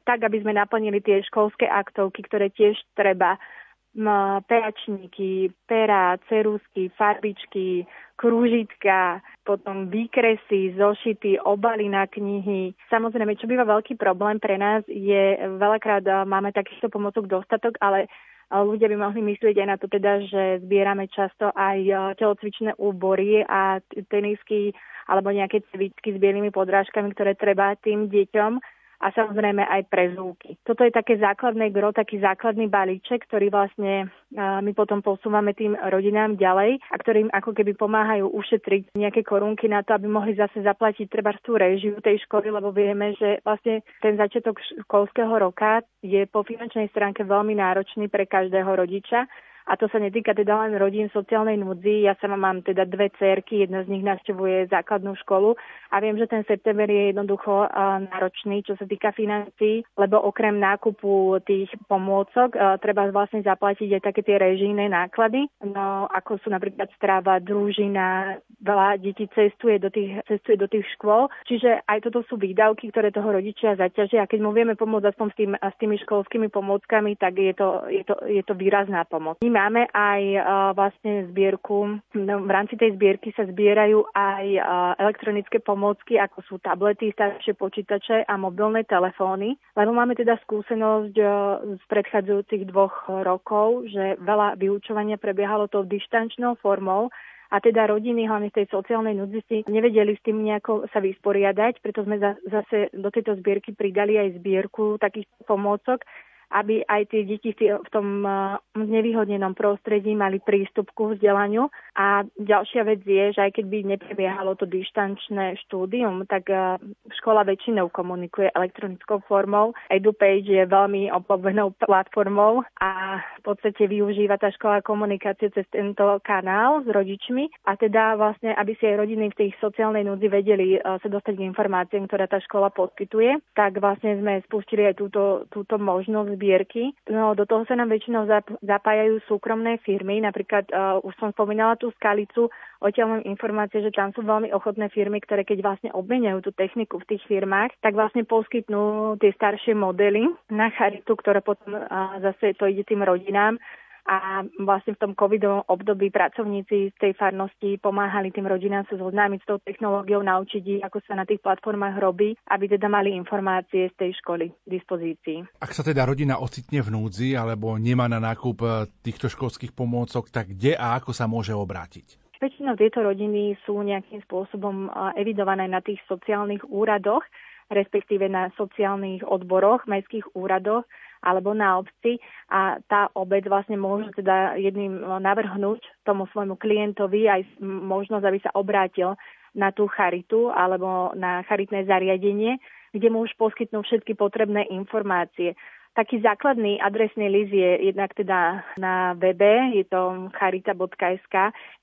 tak aby sme naplnili tie školské aktovky, ktoré tiež treba peračníky, pera, cerusky, farbičky, krúžitka, potom výkresy, zošity, obaly na knihy. Samozrejme, čo býva veľký problém pre nás, je veľakrát máme takýchto pomocok dostatok, ale ľudia by mohli myslieť aj na to teda, že zbierame často aj telocvičné úbory a tenisky alebo nejaké cvičky s bielými podrážkami, ktoré treba tým deťom a samozrejme aj prezúky. Toto je také základné gro, taký základný balíček, ktorý vlastne my potom posúvame tým rodinám ďalej a ktorým ako keby pomáhajú ušetriť nejaké korunky na to, aby mohli zase zaplatiť treba tú režiu tej školy, lebo vieme, že vlastne ten začiatok školského roka je po finančnej stránke veľmi náročný pre každého rodiča a to sa netýka teda len rodín sociálnej núdzi. Ja sama mám teda dve cerky, jedna z nich navštevuje základnú školu a viem, že ten september je jednoducho náročný, čo sa týka financií, lebo okrem nákupu tých pomôcok treba vlastne zaplatiť aj také tie režijné náklady, no ako sú napríklad stráva, družina, veľa detí cestuje do tých, cestuje do tých škôl, čiže aj toto sú výdavky, ktoré toho rodičia zaťažia a keď mu vieme pomôcť aspoň s, tým, s tými školskými pomôckami, tak je to, je to, je to výrazná pomoc. My máme aj uh, vlastne zbierku, no, v rámci tej zbierky sa zbierajú aj uh, elektronické pomôcky, ako sú tablety, staršie počítače a mobilné telefóny, lebo máme teda skúsenosť uh, z predchádzajúcich dvoch rokov, že veľa vyučovania prebiehalo tou dištančnou formou, a teda rodiny, hlavne v tej sociálnej núdzi, si nevedeli s tým nejako sa vysporiadať, preto sme zase do tejto zbierky pridali aj zbierku takých pomôcok, aby aj tie deti v tom eh, znevýhodnenom prostredí mali prístup ku vzdelaniu. A ďalšia vec je, že aj keď by neprebiehalo to dištančné štúdium, tak eh, škola väčšinou komunikuje elektronickou formou. EduPage je veľmi obľúbenou platformou a v podstate využíva tá škola komunikácie cez tento kanál s rodičmi a teda vlastne, aby si aj rodiny v tej sociálnej núdzi vedeli eh, sa dostať k informáciám, ktoré tá škola poskytuje, tak vlastne sme spustili aj túto, túto možnosť zbierky. No, do toho sa nám väčšinou zapájajú súkromné firmy, napríklad uh, už som spomínala tú skalicu, odtiaľ mám informácie, že tam sú veľmi ochotné firmy, ktoré keď vlastne obmeniajú tú techniku v tých firmách, tak vlastne poskytnú tie staršie modely na charitu, ktoré potom zase to ide tým rodinám a vlastne v tom covidovom období pracovníci z tej farnosti pomáhali tým rodinám sa zoznámiť s tou technológiou, naučiť ich, ako sa na tých platformách robí, aby teda mali informácie z tej školy k dispozícii. Ak sa teda rodina ocitne v núdzi alebo nemá na nákup e, týchto školských pomôcok, tak kde a ako sa môže obrátiť? Väčšinou tieto rodiny sú nejakým spôsobom e, evidované na tých sociálnych úradoch, respektíve na sociálnych odboroch, mestských úradoch alebo na obci a tá obec vlastne môže teda jedným navrhnúť tomu svojmu klientovi aj možnosť, aby sa obrátil na tú charitu alebo na charitné zariadenie, kde mu už poskytnú všetky potrebné informácie. Taký základný adresný list je jednak teda na webe, je to charita.sk,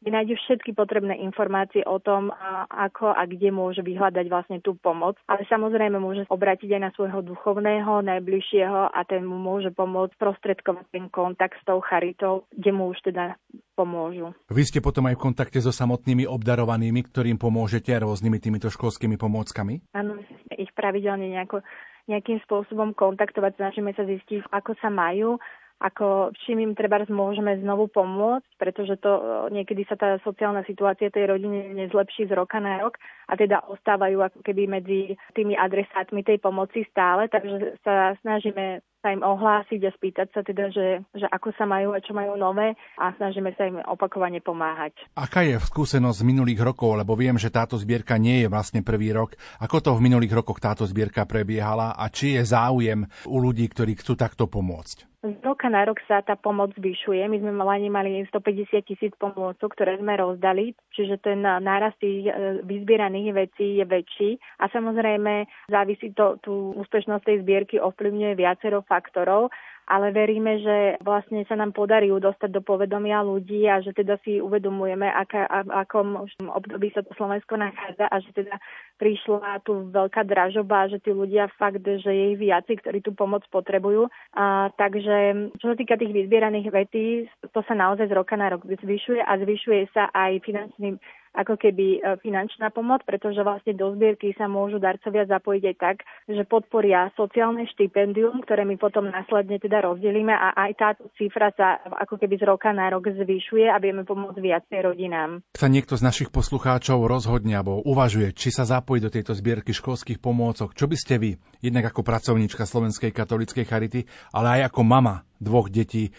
kde nájde všetky potrebné informácie o tom, ako a kde môže vyhľadať vlastne tú pomoc. Ale samozrejme môže obrátiť aj na svojho duchovného, najbližšieho a ten mu môže pomôcť prostredkovať ten kontakt s tou charitou, kde mu už teda pomôžu. Vy ste potom aj v kontakte so samotnými obdarovanými, ktorým pomôžete rôznymi týmito školskými pomôckami? Áno, ich pravidelne nejako nejakým spôsobom kontaktovať, snažíme sa zistiť, ako sa majú ako čím im treba môžeme znovu pomôcť, pretože to niekedy sa tá sociálna situácia tej rodiny nezlepší z roka na rok a teda ostávajú ako keby medzi tými adresátmi tej pomoci stále, takže sa snažíme sa im ohlásiť a spýtať sa teda, že, že ako sa majú a čo majú nové a snažíme sa im opakovane pomáhať. Aká je skúsenosť z minulých rokov, lebo viem, že táto zbierka nie je vlastne prvý rok. Ako to v minulých rokoch táto zbierka prebiehala a či je záujem u ľudí, ktorí chcú takto pomôcť? Z roka na rok sa tá pomoc zvyšuje. My sme mali, mali 150 tisíc pomôcok, ktoré sme rozdali, čiže ten nárast tých e, vyzbieraných vecí je väčší. A samozrejme závisí to, tú úspešnosť tej zbierky ovplyvňuje viacero faktorov ale veríme, že vlastne sa nám podarí dostať do povedomia ľudí a že teda si uvedomujeme, aká, a, akom období sa to Slovensko nachádza a že teda prišla tu veľká dražoba, že tí ľudia fakt, že je ich viaci, ktorí tú pomoc potrebujú. A, takže čo sa týka tých vyzbieraných vetí, to sa naozaj z roka na rok zvyšuje a zvyšuje sa aj finančným ako keby e, finančná pomoc, pretože vlastne do zbierky sa môžu darcovia zapojiť aj tak, že podporia sociálne štipendium, ktoré my potom následne teda rozdelíme a aj táto cifra sa ako keby z roka na rok zvyšuje a vieme pomôcť viacej rodinám. Sa niekto z našich poslucháčov rozhodne alebo uvažuje, či sa zapojí do tejto zbierky školských pomôcok, čo by ste vy, jednak ako pracovníčka Slovenskej katolíckej charity, ale aj ako mama dvoch detí,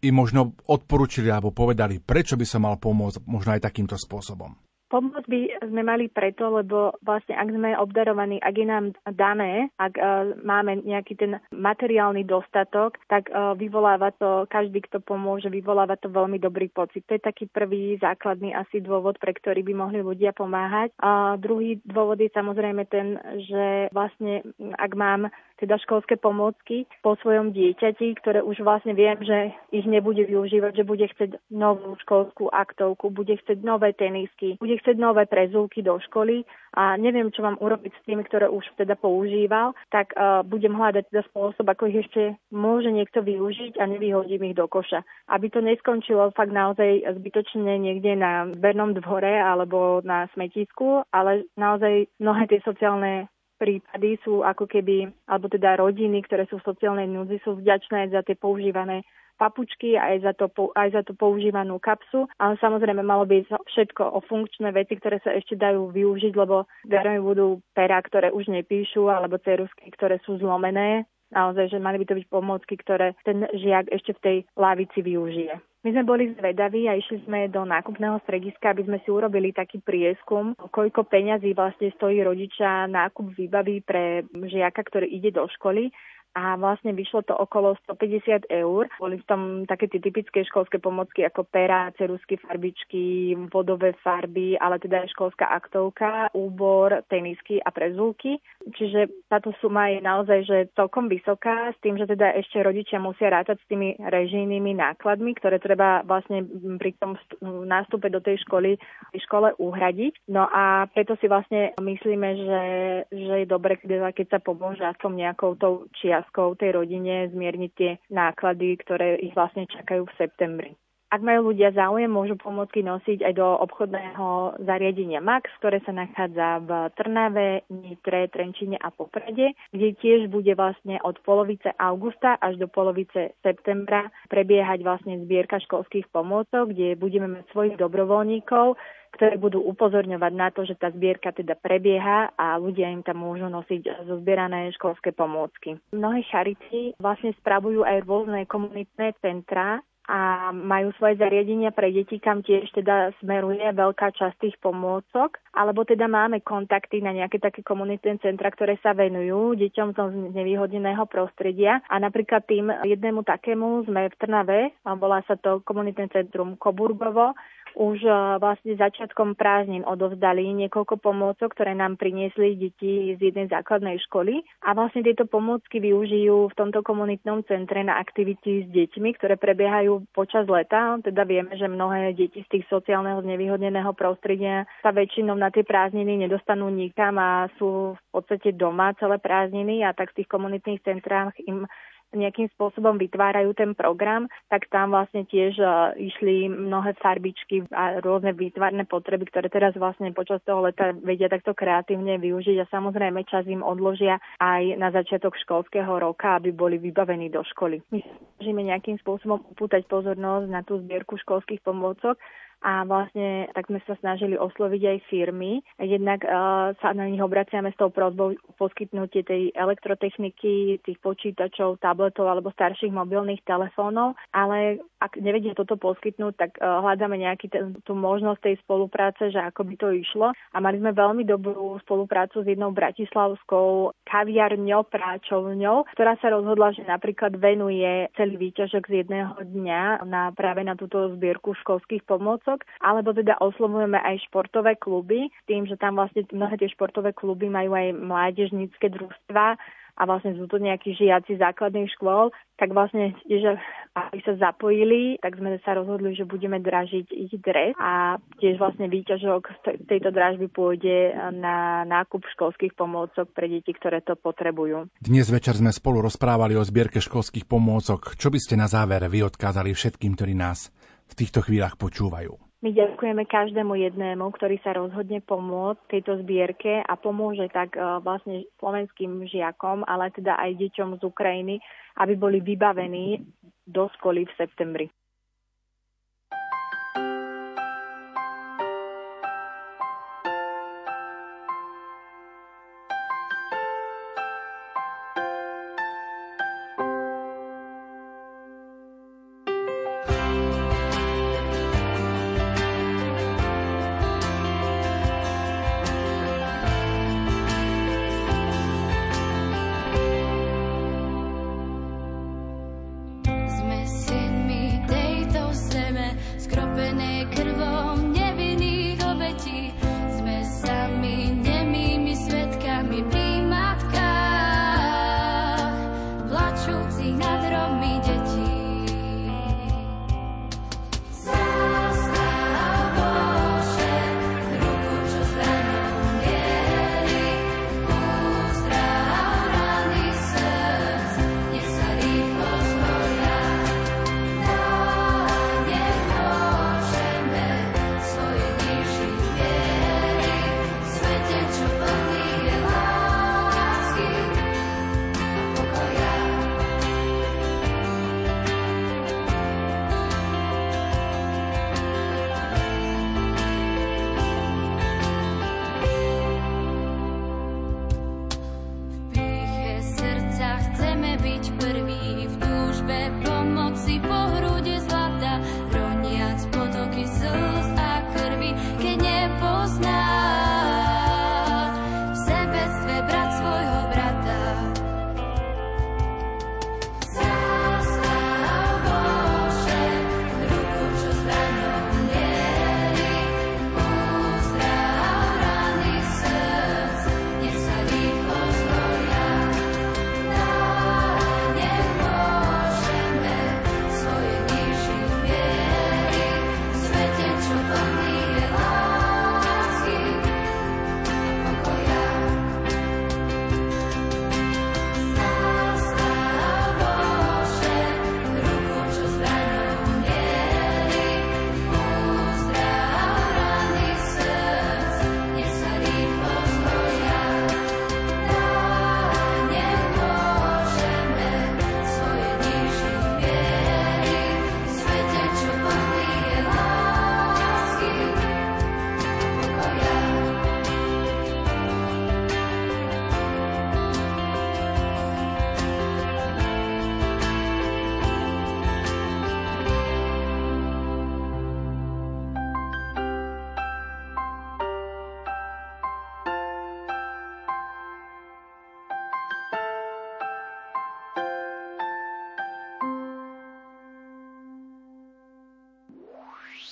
im možno odporúčili alebo povedali, prečo by som mal pomôcť možno aj takýmto spôsobom? Pomoc by sme mali preto, lebo vlastne ak sme obdarovaní, ak je nám dané, ak uh, máme nejaký ten materiálny dostatok, tak uh, vyvoláva to, každý, kto pomôže, vyvoláva to veľmi dobrý pocit. To je taký prvý základný asi dôvod, pre ktorý by mohli ľudia pomáhať. A druhý dôvod je samozrejme ten, že vlastne ak mám teda školské pomôcky po svojom dieťati, ktoré už vlastne viem, že ich nebude využívať, že bude chcieť novú školskú aktovku, bude chcieť nové tenisky, bude chcieť nové prezúky do školy a neviem, čo mám urobiť s tými, ktoré už teda používal, tak uh, budem hľadať teda spôsob, ako ich ešte môže niekto využiť a nevyhodím ich do koša. Aby to neskončilo fakt naozaj zbytočne niekde na zbernom dvore alebo na smetisku, ale naozaj mnohé tie sociálne prípady sú ako keby, alebo teda rodiny, ktoré sú v sociálnej núdzi, sú vďačné za tie používané papučky aj za, to, aj za tú používanú kapsu. Ale samozrejme malo by všetko o funkčné veci, ktoré sa ešte dajú využiť, lebo verejme budú pera, ktoré už nepíšu, alebo cerusky, ktoré sú zlomené. Naozaj, že mali by to byť pomôcky, ktoré ten žiak ešte v tej lavici využije. My sme boli zvedaví a išli sme do nákupného strediska, aby sme si urobili taký prieskum, koľko peňazí vlastne stojí rodiča nákup výbavy pre žiaka, ktorý ide do školy a vlastne vyšlo to okolo 150 eur. Boli v tom také tie typické školské pomocky ako pera, cerusky, farbičky, vodové farby, ale teda aj školská aktovka, úbor, tenisky a prezúky. Čiže táto suma je naozaj že celkom vysoká, s tým, že teda ešte rodičia musia rátať s tými režijnými nákladmi, ktoré treba vlastne pri tom nástupe do tej školy škole uhradiť. No a preto si vlastne myslíme, že, že je dobre, keď sa pomôže aspoň nejakou tou čia otázkou tej rodine zmierniť tie náklady, ktoré ich vlastne čakajú v septembri. Ak majú ľudia záujem, môžu pomôcky nosiť aj do obchodného zariadenia Max, ktoré sa nachádza v Trnave, Nitre, Trenčine a Poprade, kde tiež bude vlastne od polovice augusta až do polovice septembra prebiehať vlastne zbierka školských pomôcok, kde budeme mať svojich dobrovoľníkov, ktoré budú upozorňovať na to, že tá zbierka teda prebieha a ľudia im tam môžu nosiť zozbierané školské pomôcky. Mnohé charity vlastne spravujú aj rôzne komunitné centrá, a majú svoje zariadenia pre deti, kam tiež teda smeruje veľká časť tých pomôcok, alebo teda máme kontakty na nejaké také komunitné centra, ktoré sa venujú deťom z nevýhodneného prostredia. A napríklad tým jednému takému sme v Trnave, volá sa to komunitné centrum Koburgovo, už e, vlastne začiatkom prázdnin odovzdali niekoľko pomôcok, ktoré nám priniesli deti z jednej základnej školy a vlastne tieto pomôcky využijú v tomto komunitnom centre na aktivity s deťmi, ktoré prebiehajú počas leta. Teda vieme, že mnohé deti z tých sociálneho znevýhodneného prostredia sa väčšinou na tie prázdniny nedostanú nikam a sú v podstate doma celé prázdniny a tak v tých komunitných centrách im nejakým spôsobom vytvárajú ten program, tak tam vlastne tiež uh, išli mnohé farbičky a rôzne výtvarné potreby, ktoré teraz vlastne počas toho leta vedia takto kreatívne využiť a samozrejme čas im odložia aj na začiatok školského roka, aby boli vybavení do školy. My snažíme nejakým spôsobom upútať pozornosť na tú zbierku školských pomôcok a vlastne tak sme sa snažili osloviť aj firmy. Jednak uh, sa na nich obraciame s tou prozbou poskytnutie tej elektrotechniky, tých počítačov, tabletov alebo starších mobilných telefónov, ale ak nevedia toto poskytnúť, tak uh, hľadáme nejaký tú možnosť tej spolupráce, že ako by to išlo. A mali sme veľmi dobrú spoluprácu s jednou bratislavskou kaviarňou, práčovňou, ktorá sa rozhodla, že napríklad venuje celý výťažok z jedného dňa na práve na túto zbierku školských pomôcok kúsok, alebo teda oslovujeme aj športové kluby, tým, že tam vlastne mnohé tie športové kluby majú aj mládežnícke družstva a vlastne sú to nejakí žiaci základných škôl, tak vlastne tiež, aby sa zapojili, tak sme sa rozhodli, že budeme dražiť ich dres a tiež vlastne výťažok tejto dražby pôjde na nákup školských pomôcok pre deti, ktoré to potrebujú. Dnes večer sme spolu rozprávali o zbierke školských pomôcok. Čo by ste na záver vy odkázali všetkým, ktorí nás v týchto chvíľach počúvajú. My ďakujeme každému jednému, ktorý sa rozhodne pomôcť tejto zbierke a pomôže tak e, vlastne slovenským žiakom, ale teda aj deťom z Ukrajiny, aby boli vybavení do školy v septembri.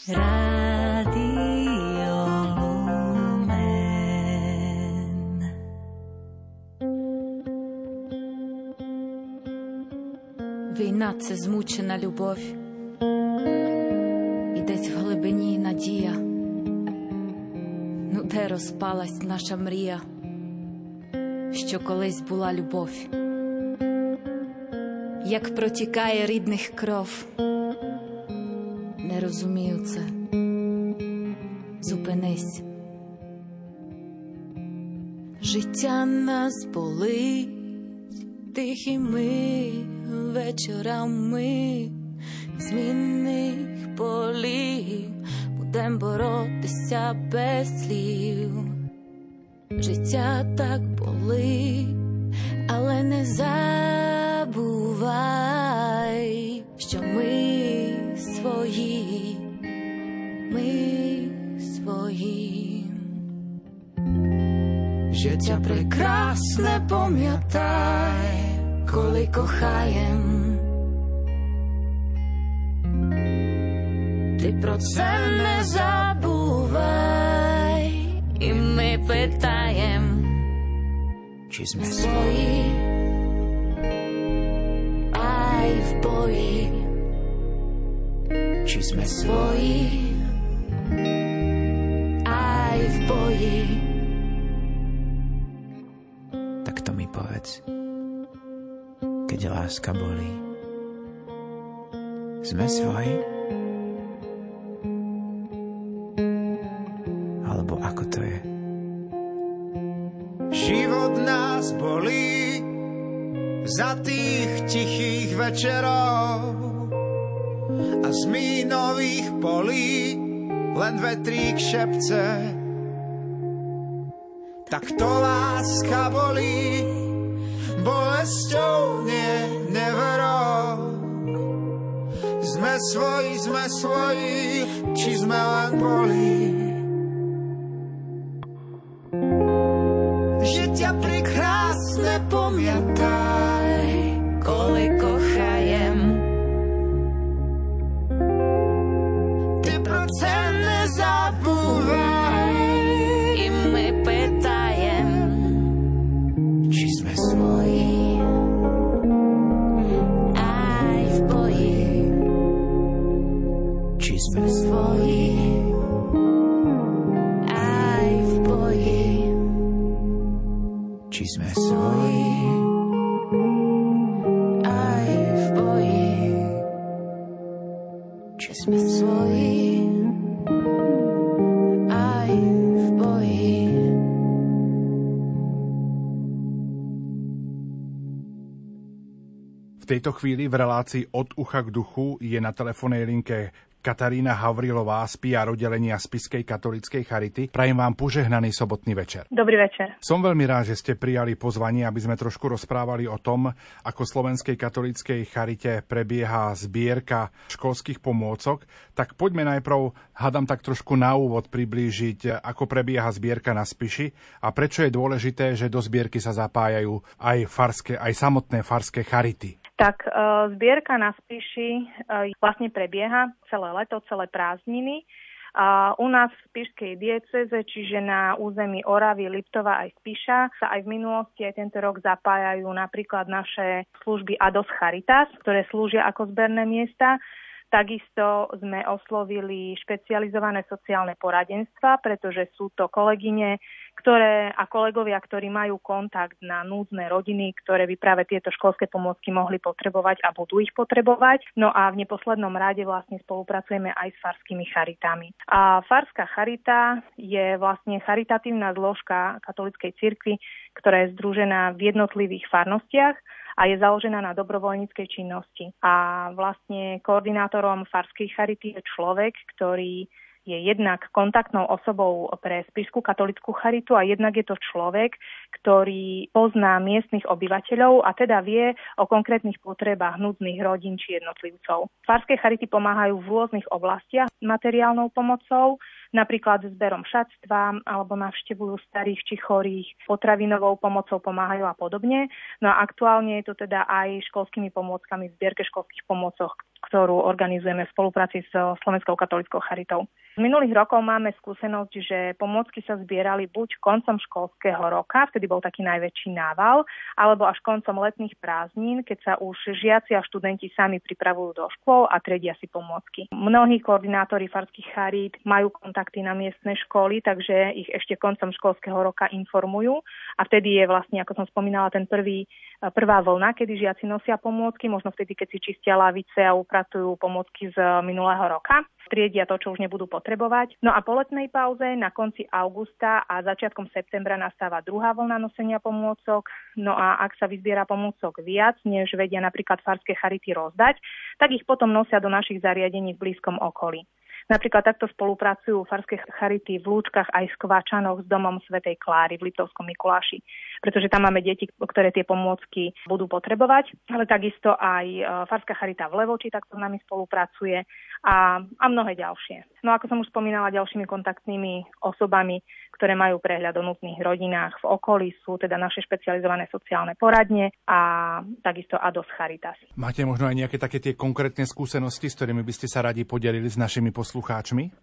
Війна це змучена любов, і десь в глибині надія, ну де розпалась наша мрія, що колись була любов. як протікає рідних кров, не розумію це. Зупинись. Життя нас болить тихими вечорами змінних полів будем боротися без слів. Життя так prekrásne pamätaj, koliko chajem. Ty pro cenne zabúvaj, i my pytajem, či sme svoji aj v boji. Či sme svoji aj v boji. Povedz. Keď láska bolí. Sme svoji? Alebo ako to je? Život nás bolí za tých tichých večerov a z mínových polí len vetrík šepce tak to láska bolí, bolesťou nie neverou. Sme svoji, sme svoji, či sme len boli. Tejto chvíli v relácii od ucha k duchu je na telefónnej linke Katarína Havrilová z PR oddelenia Spiskej katolíckej charity. Prajem vám požehnaný sobotný večer. Dobrý večer. Som veľmi rád, že ste prijali pozvanie, aby sme trošku rozprávali o tom, ako Slovenskej katolíckej charite prebieha zbierka školských pomôcok. Tak poďme najprv, hádam tak trošku na úvod priblížiť, ako prebieha zbierka na Spiši a prečo je dôležité, že do zbierky sa zapájajú aj, farské, aj samotné farské charity. Tak e, zbierka na Spiši e, vlastne prebieha celé leto, celé prázdniny. A u nás v Spišskej dieceze, čiže na území Oravy, Liptova aj Spiša, sa aj v minulosti aj tento rok zapájajú napríklad naše služby Ados Charitas, ktoré slúžia ako zberné miesta. Takisto sme oslovili špecializované sociálne poradenstva, pretože sú to kolegyne ktoré, a kolegovia, ktorí majú kontakt na núdzne rodiny, ktoré by práve tieto školské pomôcky mohli potrebovať a budú ich potrebovať. No a v neposlednom rade vlastne spolupracujeme aj s farskými charitami. A farská charita je vlastne charitatívna zložka katolíckej cirkvi, ktorá je združená v jednotlivých farnostiach a je založená na dobrovoľníckej činnosti. A vlastne koordinátorom farskej charity je človek, ktorý je jednak kontaktnou osobou pre Spišskú katolickú charitu a jednak je to človek, ktorý pozná miestnych obyvateľov a teda vie o konkrétnych potrebách núdznych rodín či jednotlivcov. Farské charity pomáhajú v rôznych oblastiach materiálnou pomocou, napríklad zberom šatstva alebo navštevujú starých či chorých, potravinovou pomocou pomáhajú a podobne. No a aktuálne je to teda aj školskými pomôckami v zbierke školských pomôcok, ktorú organizujeme v spolupráci s Slovenskou katolickou charitou. Minulých rokov máme skúsenosť, že pomôcky sa zbierali buď koncom školského roka, vtedy bol taký najväčší nával, alebo až koncom letných prázdnin, keď sa už žiaci a študenti sami pripravujú do škôl a tredia si pomôcky. Mnohí koordinátori farských charít majú kontakt kontakty na miestne školy, takže ich ešte koncom školského roka informujú. A vtedy je vlastne, ako som spomínala, ten prvý, prvá vlna, kedy žiaci nosia pomôcky, možno vtedy, keď si čistia lavice a upratujú pomôcky z minulého roka triedia to, čo už nebudú potrebovať. No a po letnej pauze na konci augusta a začiatkom septembra nastáva druhá vlna nosenia pomôcok. No a ak sa vyzbiera pomôcok viac, než vedia napríklad farské charity rozdať, tak ich potom nosia do našich zariadení v blízkom okolí. Napríklad takto spolupracujú farské charity v Lúčkach aj s Kvačanoch s domom Svetej Kláry v Liptovskom Mikuláši, pretože tam máme deti, ktoré tie pomôcky budú potrebovať, ale takisto aj e, farská charita v Levoči takto s nami spolupracuje a, a mnohé ďalšie. No ako som už spomínala, ďalšími kontaktnými osobami ktoré majú prehľad o nutných rodinách v okolí, sú teda naše špecializované sociálne poradne a takisto Ados Charitas. Máte možno aj nejaké také tie konkrétne skúsenosti, s ktorými by ste sa radi podelili s našimi poslucháčmi?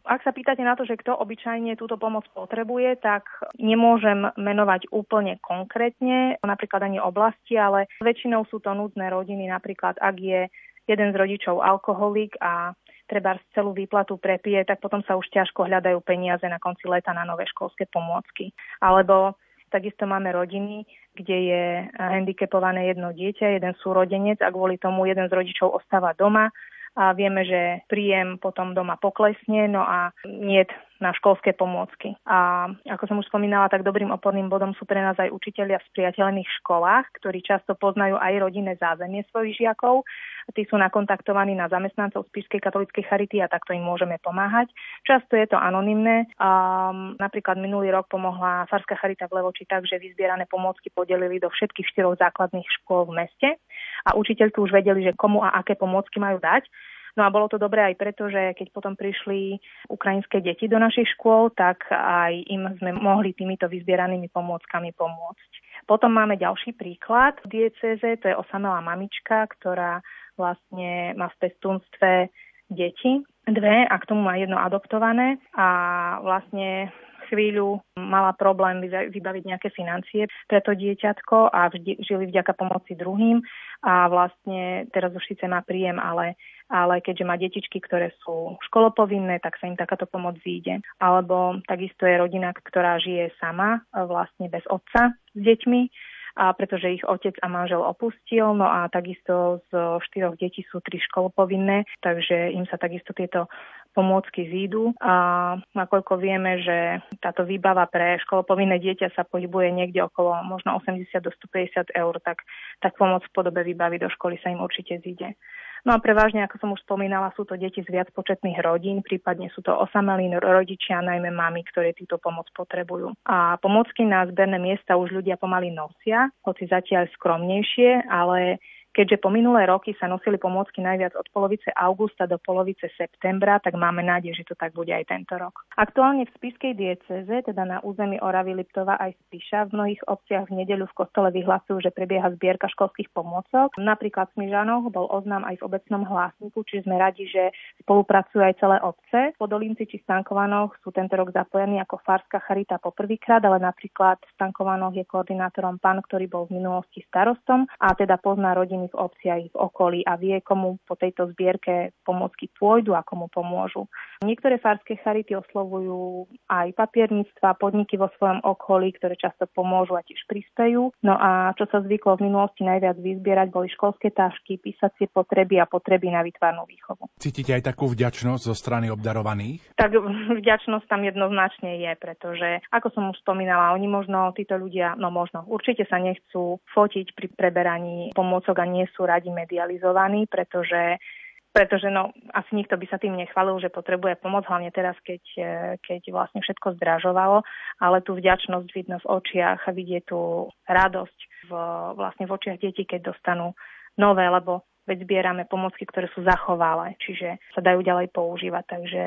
Ak sa pýtate na to, že kto obyčajne túto pomoc potrebuje, tak nemôžem menovať úplne konkrétne, napríklad ani oblasti, ale väčšinou sú to nutné rodiny, napríklad ak je jeden z rodičov alkoholik a treba celú výplatu prepije, tak potom sa už ťažko hľadajú peniaze na konci leta na nové školské pomôcky. Alebo takisto máme rodiny, kde je handicapované jedno dieťa, jeden súrodenec a kvôli tomu jeden z rodičov ostáva doma a vieme, že príjem potom doma poklesne, no a nie na školské pomôcky. A ako som už spomínala, tak dobrým oporným bodom sú pre nás aj učitelia v spriateľných školách, ktorí často poznajú aj rodinné zázemie svojich žiakov. Tí sú nakontaktovaní na zamestnancov Spišskej katolíckej charity a takto im môžeme pomáhať. Často je to anonymné. Um, napríklad minulý rok pomohla Farská charita v Levoči tak, že vyzbierané pomôcky podelili do všetkých štyroch základných škôl v meste a učiteľ tu už vedeli, že komu a aké pomôcky majú dať. No a bolo to dobré aj preto, že keď potom prišli ukrajinské deti do našich škôl, tak aj im sme mohli týmito vyzbieranými pomôckami pomôcť. Potom máme ďalší príklad v dieceze, to je osamelá mamička, ktorá vlastne má v pestúnstve deti, dve a k tomu má jedno adoptované a vlastne chvíľu mala problém vybaviť nejaké financie pre to dieťatko a žili vďaka pomoci druhým a vlastne teraz už síce má príjem, ale, ale keďže má detičky, ktoré sú školopovinné, tak sa im takáto pomoc zíde. Alebo takisto je rodina, ktorá žije sama, vlastne bez otca s deťmi a pretože ich otec a manžel opustil, no a takisto z štyroch detí sú tri školopovinné, takže im sa takisto tieto pomôcky zídu a nakoľko vieme, že táto výbava pre školopovinné dieťa sa pohybuje niekde okolo možno 80 do 150 eur, tak, tak pomoc v podobe výbavy do školy sa im určite zíde. No a prevažne, ako som už spomínala, sú to deti z viac početných rodín, prípadne sú to osamelí rodičia, najmä mami, ktoré túto pomoc potrebujú. A pomocky na zberné miesta už ľudia pomaly nosia, hoci zatiaľ skromnejšie, ale Keďže po minulé roky sa nosili pomôcky najviac od polovice augusta do polovice septembra, tak máme nádej, že to tak bude aj tento rok. Aktuálne v Spiskej dieceze, teda na území Oravy Liptova aj Spiša, v mnohých obciach v nedeľu v kostole vyhlasujú, že prebieha zbierka školských pomôcok. Napríklad v Smižanoch bol oznám aj v obecnom hlásniku, čiže sme radi, že spolupracujú aj celé obce. Podolinci či Stankovanoch sú tento rok zapojení ako Farská charita poprvýkrát, ale napríklad v Stankovanoch je koordinátorom pán, ktorý bol v minulosti starostom a teda pozná rodiny v obciach, v okolí a vie, komu po tejto zbierke pomôcky pôjdu a komu pomôžu. Niektoré farské charity oslovujú aj papierníctva, podniky vo svojom okolí, ktoré často pomôžu a tiež prispejú. No a čo sa zvyklo v minulosti najviac vyzbierať, boli školské tášky, písacie potreby a potreby na vytvarnú výchovu. Cítite aj takú vďačnosť zo strany obdarovaných? Tak vďačnosť tam jednoznačne je, pretože, ako som už spomínala, oni možno, títo ľudia, no možno, určite sa nechcú fotiť pri preberaní pomôcok a nie sú radi medializovaní, pretože pretože no, asi nikto by sa tým nechvalil, že potrebuje pomoc, hlavne teraz, keď, e, keď vlastne všetko zdražovalo, ale tú vďačnosť vidno v očiach vidie tú radosť v, vlastne v očiach detí, keď dostanú nové, lebo veď zbierame pomocky, ktoré sú zachovalé, čiže sa dajú ďalej používať, takže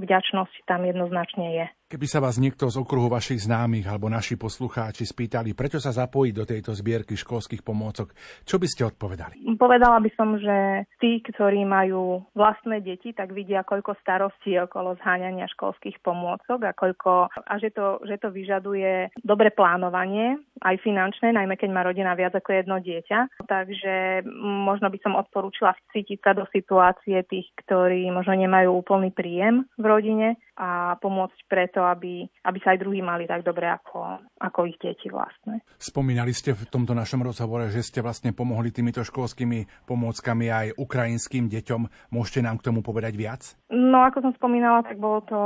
vďačnosť tam jednoznačne je. Keby sa vás niekto z okruhu vašich známych alebo naši poslucháči spýtali, prečo sa zapojiť do tejto zbierky školských pomôcok, čo by ste odpovedali? Povedala by som, že tí, ktorí majú vlastné deti, tak vidia, koľko starostí okolo zháňania školských pomôcok a koľko, a že to, že to vyžaduje dobre plánovanie, aj finančné, najmä keď má rodina viac ako jedno dieťa. Takže možno by som odporúčila vcítiť sa do situácie tých, ktorí možno nemajú úplný príjem v rodine a pomôcť preto, aby, aby sa aj druhí mali tak dobre ako, ako ich deti vlastne. Spomínali ste v tomto našom rozhovore, že ste vlastne pomohli týmito školskými pomôckami aj ukrajinským deťom. Môžete nám k tomu povedať viac? No, ako som spomínala, tak bolo to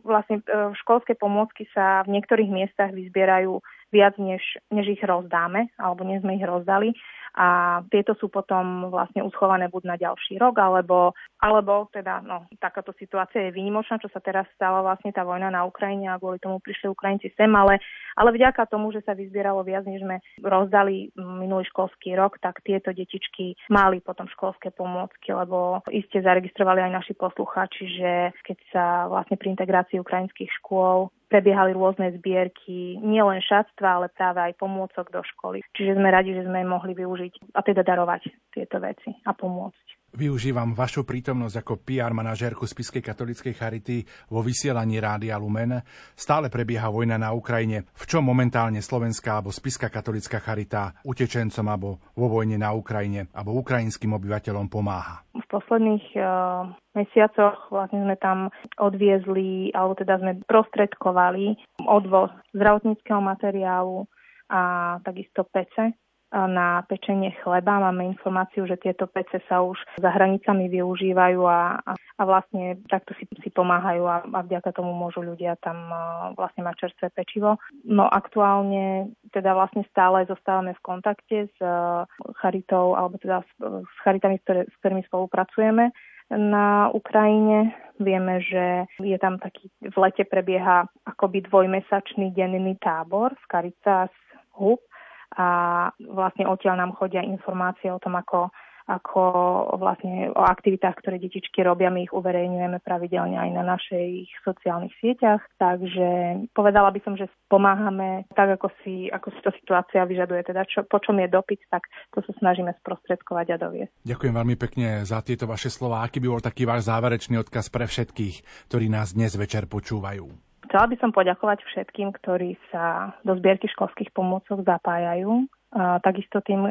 vlastne e, školské pomôcky sa v niektorých miestach vyzbierajú viac, než, než ich rozdáme, alebo než sme ich rozdali. A tieto sú potom vlastne uschované buď na ďalší rok, alebo, alebo teda, no, takáto situácia je výnimočná, čo sa teraz stala vlastne tá vojna na Ukrajine a kvôli tomu prišli Ukrajinci sem, ale, ale vďaka tomu, že sa vyzbieralo viac, než sme rozdali minulý školský rok, tak tieto detičky mali potom školské pomôcky, lebo iste zaregistrovali aj naši poslucháči, že keď sa vlastne pri integrácii ukrajinských škôl prebiehali rôzne zbierky, nielen šatstva, ale práve aj pomôcok do školy. Čiže sme radi, že sme mohli využiť a teda darovať tieto veci a pomôcť. Využívam vašu prítomnosť ako PR manažérku Spiskej katolíckej charity vo vysielaní Rádia Lumen. Stále prebieha vojna na Ukrajine. V čom momentálne Slovenská alebo Spiska katolická charita utečencom alebo vo vojne na Ukrajine alebo ukrajinským obyvateľom pomáha? V posledných uh, mesiacoch vlastne sme tam odviezli, alebo teda sme prostredkovali odvoz zdravotníckého materiálu a takisto pece na pečenie chleba. Máme informáciu, že tieto pece sa už za hranicami využívajú a, a, vlastne takto si, si pomáhajú a, a vďaka tomu môžu ľudia tam vlastne mať čerstvé pečivo. No aktuálne teda vlastne stále zostávame v kontakte s charitou alebo teda s, s charitami, ktoré, s ktorými spolupracujeme na Ukrajine. Vieme, že je tam taký, v lete prebieha akoby dvojmesačný denný tábor z Caritas Hub, a vlastne odtiaľ nám chodia informácie o tom, ako ako vlastne o aktivitách, ktoré detičky robia. My ich uverejňujeme pravidelne aj na našich sociálnych sieťach. Takže povedala by som, že pomáhame tak, ako si, ako si to situácia vyžaduje. Teda čo, po čom je dopyt, tak to sa snažíme sprostredkovať a doviesť. Ďakujem veľmi pekne za tieto vaše slova. Aký by bol taký váš záverečný odkaz pre všetkých, ktorí nás dnes večer počúvajú? Chcela by som poďakovať všetkým, ktorí sa do zbierky školských pomôcok zapájajú. Takisto tým,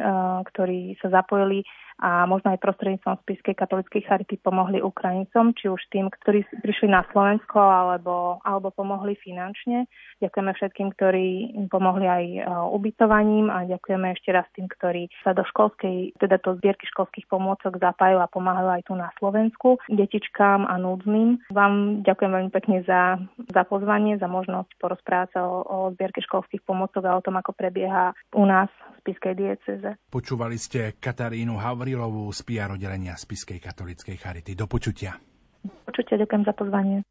ktorí sa zapojili a možno aj prostredníctvom Spiskej katolíckej charity pomohli Ukrajincom, či už tým, ktorí prišli na Slovensko alebo, alebo pomohli finančne. Ďakujeme všetkým, ktorí pomohli aj e, ubytovaním a ďakujeme ešte raz tým, ktorí sa do školskej, teda do zbierky školských pomôcok zapájajú a pomáhajú aj tu na Slovensku, detičkám a núdznym. Vám ďakujem veľmi pekne za, za pozvanie, za možnosť porozprávať sa o, o zbierke školských pomôcok a o tom, ako prebieha u nás v Spiskej dieceze. Počúvali ste Katarínu Havr Gavrilovú z PR oddelenia Spiskej katolíckej charity. Do počutia. Počutia, ďakujem za pozvanie.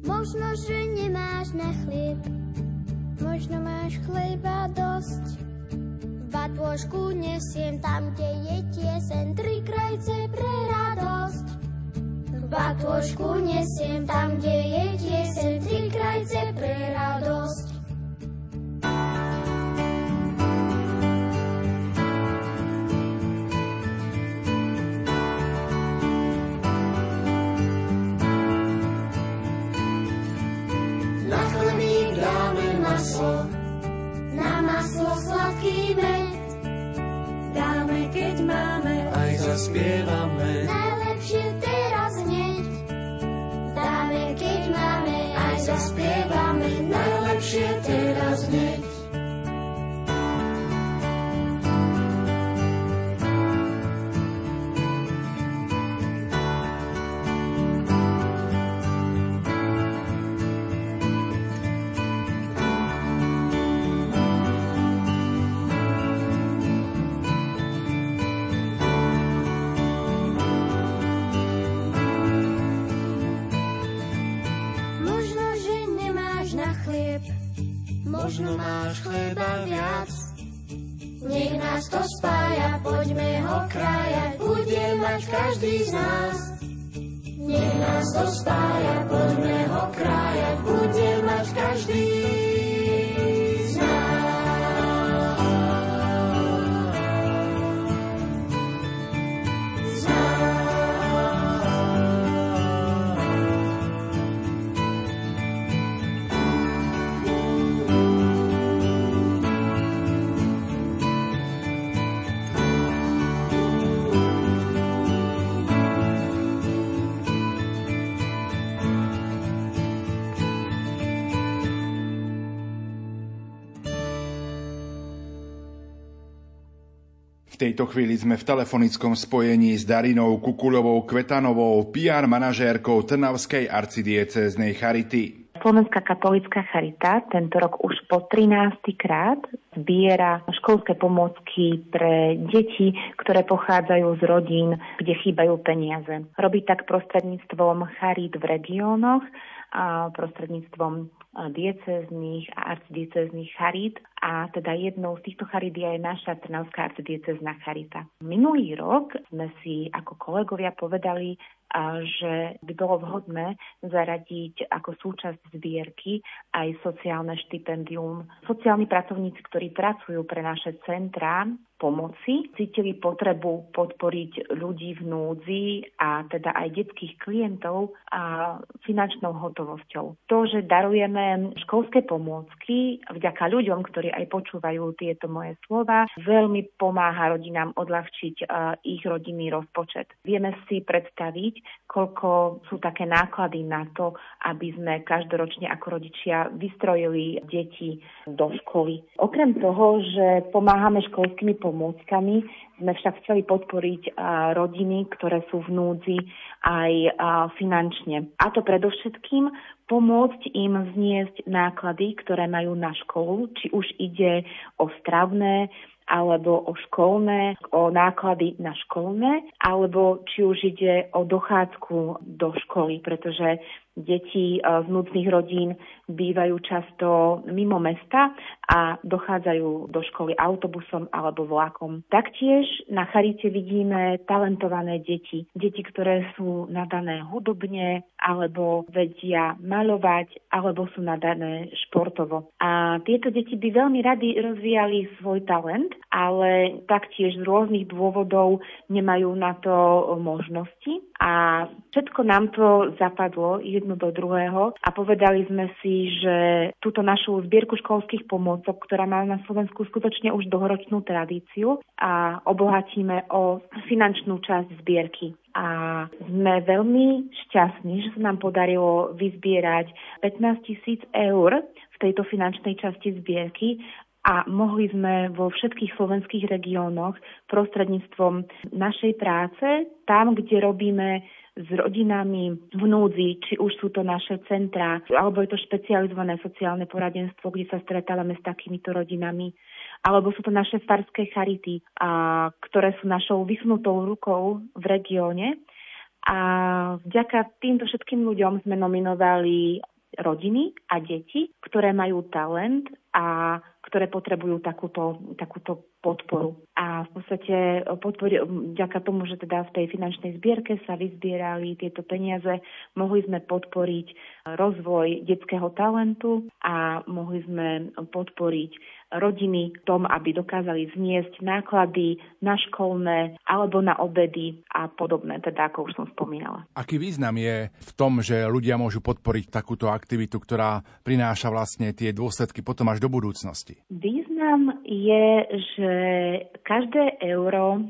Možno, že nemáš na chlieb možno máš chleba dosť. V batôžku nesiem tam, kde je tiesen, tri krajce pre radosť. V batôžku nesiem tam, kde je tiesen, tri krajce pre radosť. Tejto chvíli sme v telefonickom spojení s Darinou Kukuľovou Kvetanovou, PR manažérkou Trnavskej arcidiecéznej Charity. Slovenská katolická charita tento rok už po 13. krát zbiera školské pomôcky pre deti, ktoré pochádzajú z rodín, kde chýbajú peniaze. Robí tak prostredníctvom charit v regiónoch a prostredníctvom diecezných a arcidiecezných charít a teda jednou z týchto charít je aj naša Trnavská arcidiecezná charita. Minulý rok sme si ako kolegovia povedali, že by bolo vhodné zaradiť ako súčasť zbierky aj sociálne štipendium. Sociálni pracovníci, ktorí pracujú pre naše centrá, pomoci, cítili potrebu podporiť ľudí v núdzi a teda aj detských klientov a finančnou hotovosťou. To, že darujeme školské pomôcky vďaka ľuďom, ktorí aj počúvajú tieto moje slova, veľmi pomáha rodinám odľahčiť uh, ich rodinný rozpočet. Vieme si predstaviť, koľko sú také náklady na to, aby sme každoročne ako rodičia vystrojili deti do školy. Okrem toho, že pomáhame školskými pomôckami, sme však chceli podporiť rodiny, ktoré sú v núdzi aj finančne. A to predovšetkým pomôcť im zniesť náklady, ktoré majú na školu, či už ide o stravné, alebo o školné, o náklady na školné, alebo či už ide o dochádzku do školy, pretože Deti eh, z núdznych rodín bývajú často mimo mesta a dochádzajú do školy autobusom alebo vlakom. Taktiež na Charite vidíme talentované deti. Deti, ktoré sú nadané hudobne alebo vedia maľovať alebo sú nadané športovo. A tieto deti by veľmi rady rozvíjali svoj talent, ale taktiež z rôznych dôvodov nemajú na to možnosti. A všetko nám to zapadlo jedno do druhého a povedali sme si, že túto našu zbierku školských pomôcok, ktorá má na Slovensku skutočne už dlhoročnú tradíciu a obohatíme o finančnú časť zbierky. A sme veľmi šťastní, že sa nám podarilo vyzbierať 15 tisíc eur v tejto finančnej časti zbierky a mohli sme vo všetkých slovenských regiónoch prostredníctvom našej práce, tam, kde robíme s rodinami v núdzi, či už sú to naše centrá, alebo je to špecializované sociálne poradenstvo, kde sa stretávame s takýmito rodinami, alebo sú to naše farské charity, a, ktoré sú našou vysunutou rukou v regióne. A vďaka týmto všetkým ľuďom sme nominovali rodiny a deti, ktoré majú talent a ktoré potrebujú takúto, takúto podporu. A v podstate podpori, vďaka tomu, že teda v tej finančnej zbierke sa vyzbierali tieto peniaze, mohli sme podporiť rozvoj detského talentu a mohli sme podporiť rodiny v tom, aby dokázali zniesť náklady na školné alebo na obedy a podobné, teda ako už som spomínala. Aký význam je v tom, že ľudia môžu podporiť takúto aktivitu, ktorá prináša vlastne tie dôsledky potom až do budúcnosti? Význam je, že každé euro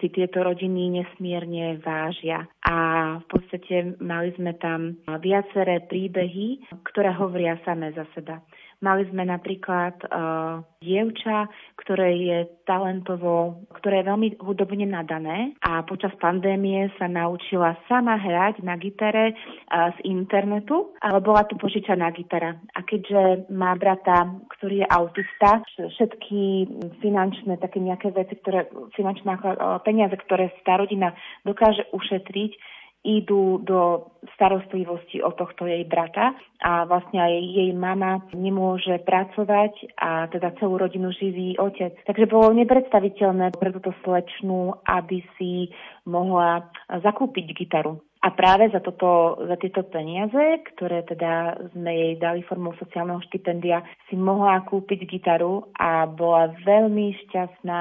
si tieto rodiny nesmierne vážia. A v podstate mali sme tam viaceré príbehy, ktoré hovoria samé za seba. Mali sme napríklad uh, dievča, ktoré je talentovo, ktoré je veľmi hudobne nadané a počas pandémie sa naučila sama hrať na gitare uh, z internetu, ale bola to požičaná gitara. A keďže má brata, ktorý je autista, všetky finančné také nejaké veci, ktoré, finančné uh, peniaze, ktoré tá rodina dokáže ušetriť, idú do starostlivosti o tohto jej brata a vlastne aj jej mama nemôže pracovať a teda celú rodinu živí otec. Takže bolo nepredstaviteľné pre túto slečnu, aby si mohla zakúpiť gitaru. A práve za, toto, za tieto peniaze, ktoré teda sme jej dali formou sociálneho štipendia, si mohla kúpiť gitaru a bola veľmi šťastná,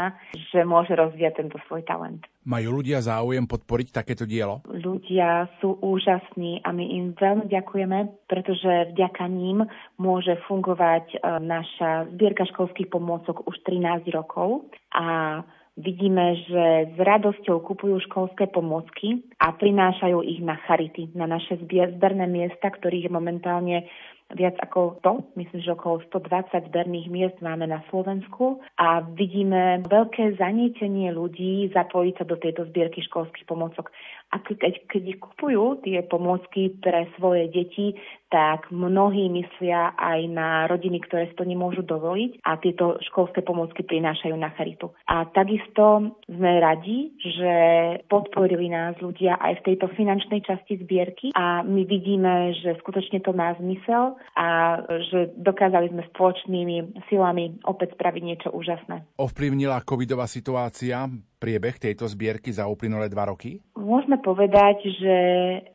že môže rozvíjať tento svoj talent. Majú ľudia záujem podporiť takéto dielo? Ľudia sú úžasní a my im veľmi ďakujeme, pretože vďaka ním môže fungovať e, naša zbierka školských pomôcok už 13 rokov a vidíme, že s radosťou kupujú školské pomôcky a prinášajú ich na charity, na naše zberné miesta, ktorých je momentálne viac ako 100, myslím, že okolo 120 zberných miest máme na Slovensku a vidíme veľké zanietenie ľudí zapojiť sa do tejto zbierky školských pomocok. A keď, keď kupujú tie pomôcky pre svoje deti, tak mnohí myslia aj na rodiny, ktoré si to nemôžu dovoliť a tieto školské pomôcky prinášajú na charitu. A takisto sme radi, že podporili nás ľudia aj v tejto finančnej časti zbierky a my vidíme, že skutočne to má zmysel a že dokázali sme spoločnými silami opäť spraviť niečo úžasné. Ovplyvnila covidová situácia priebeh tejto zbierky za uplynulé dva roky? Môžeme povedať, že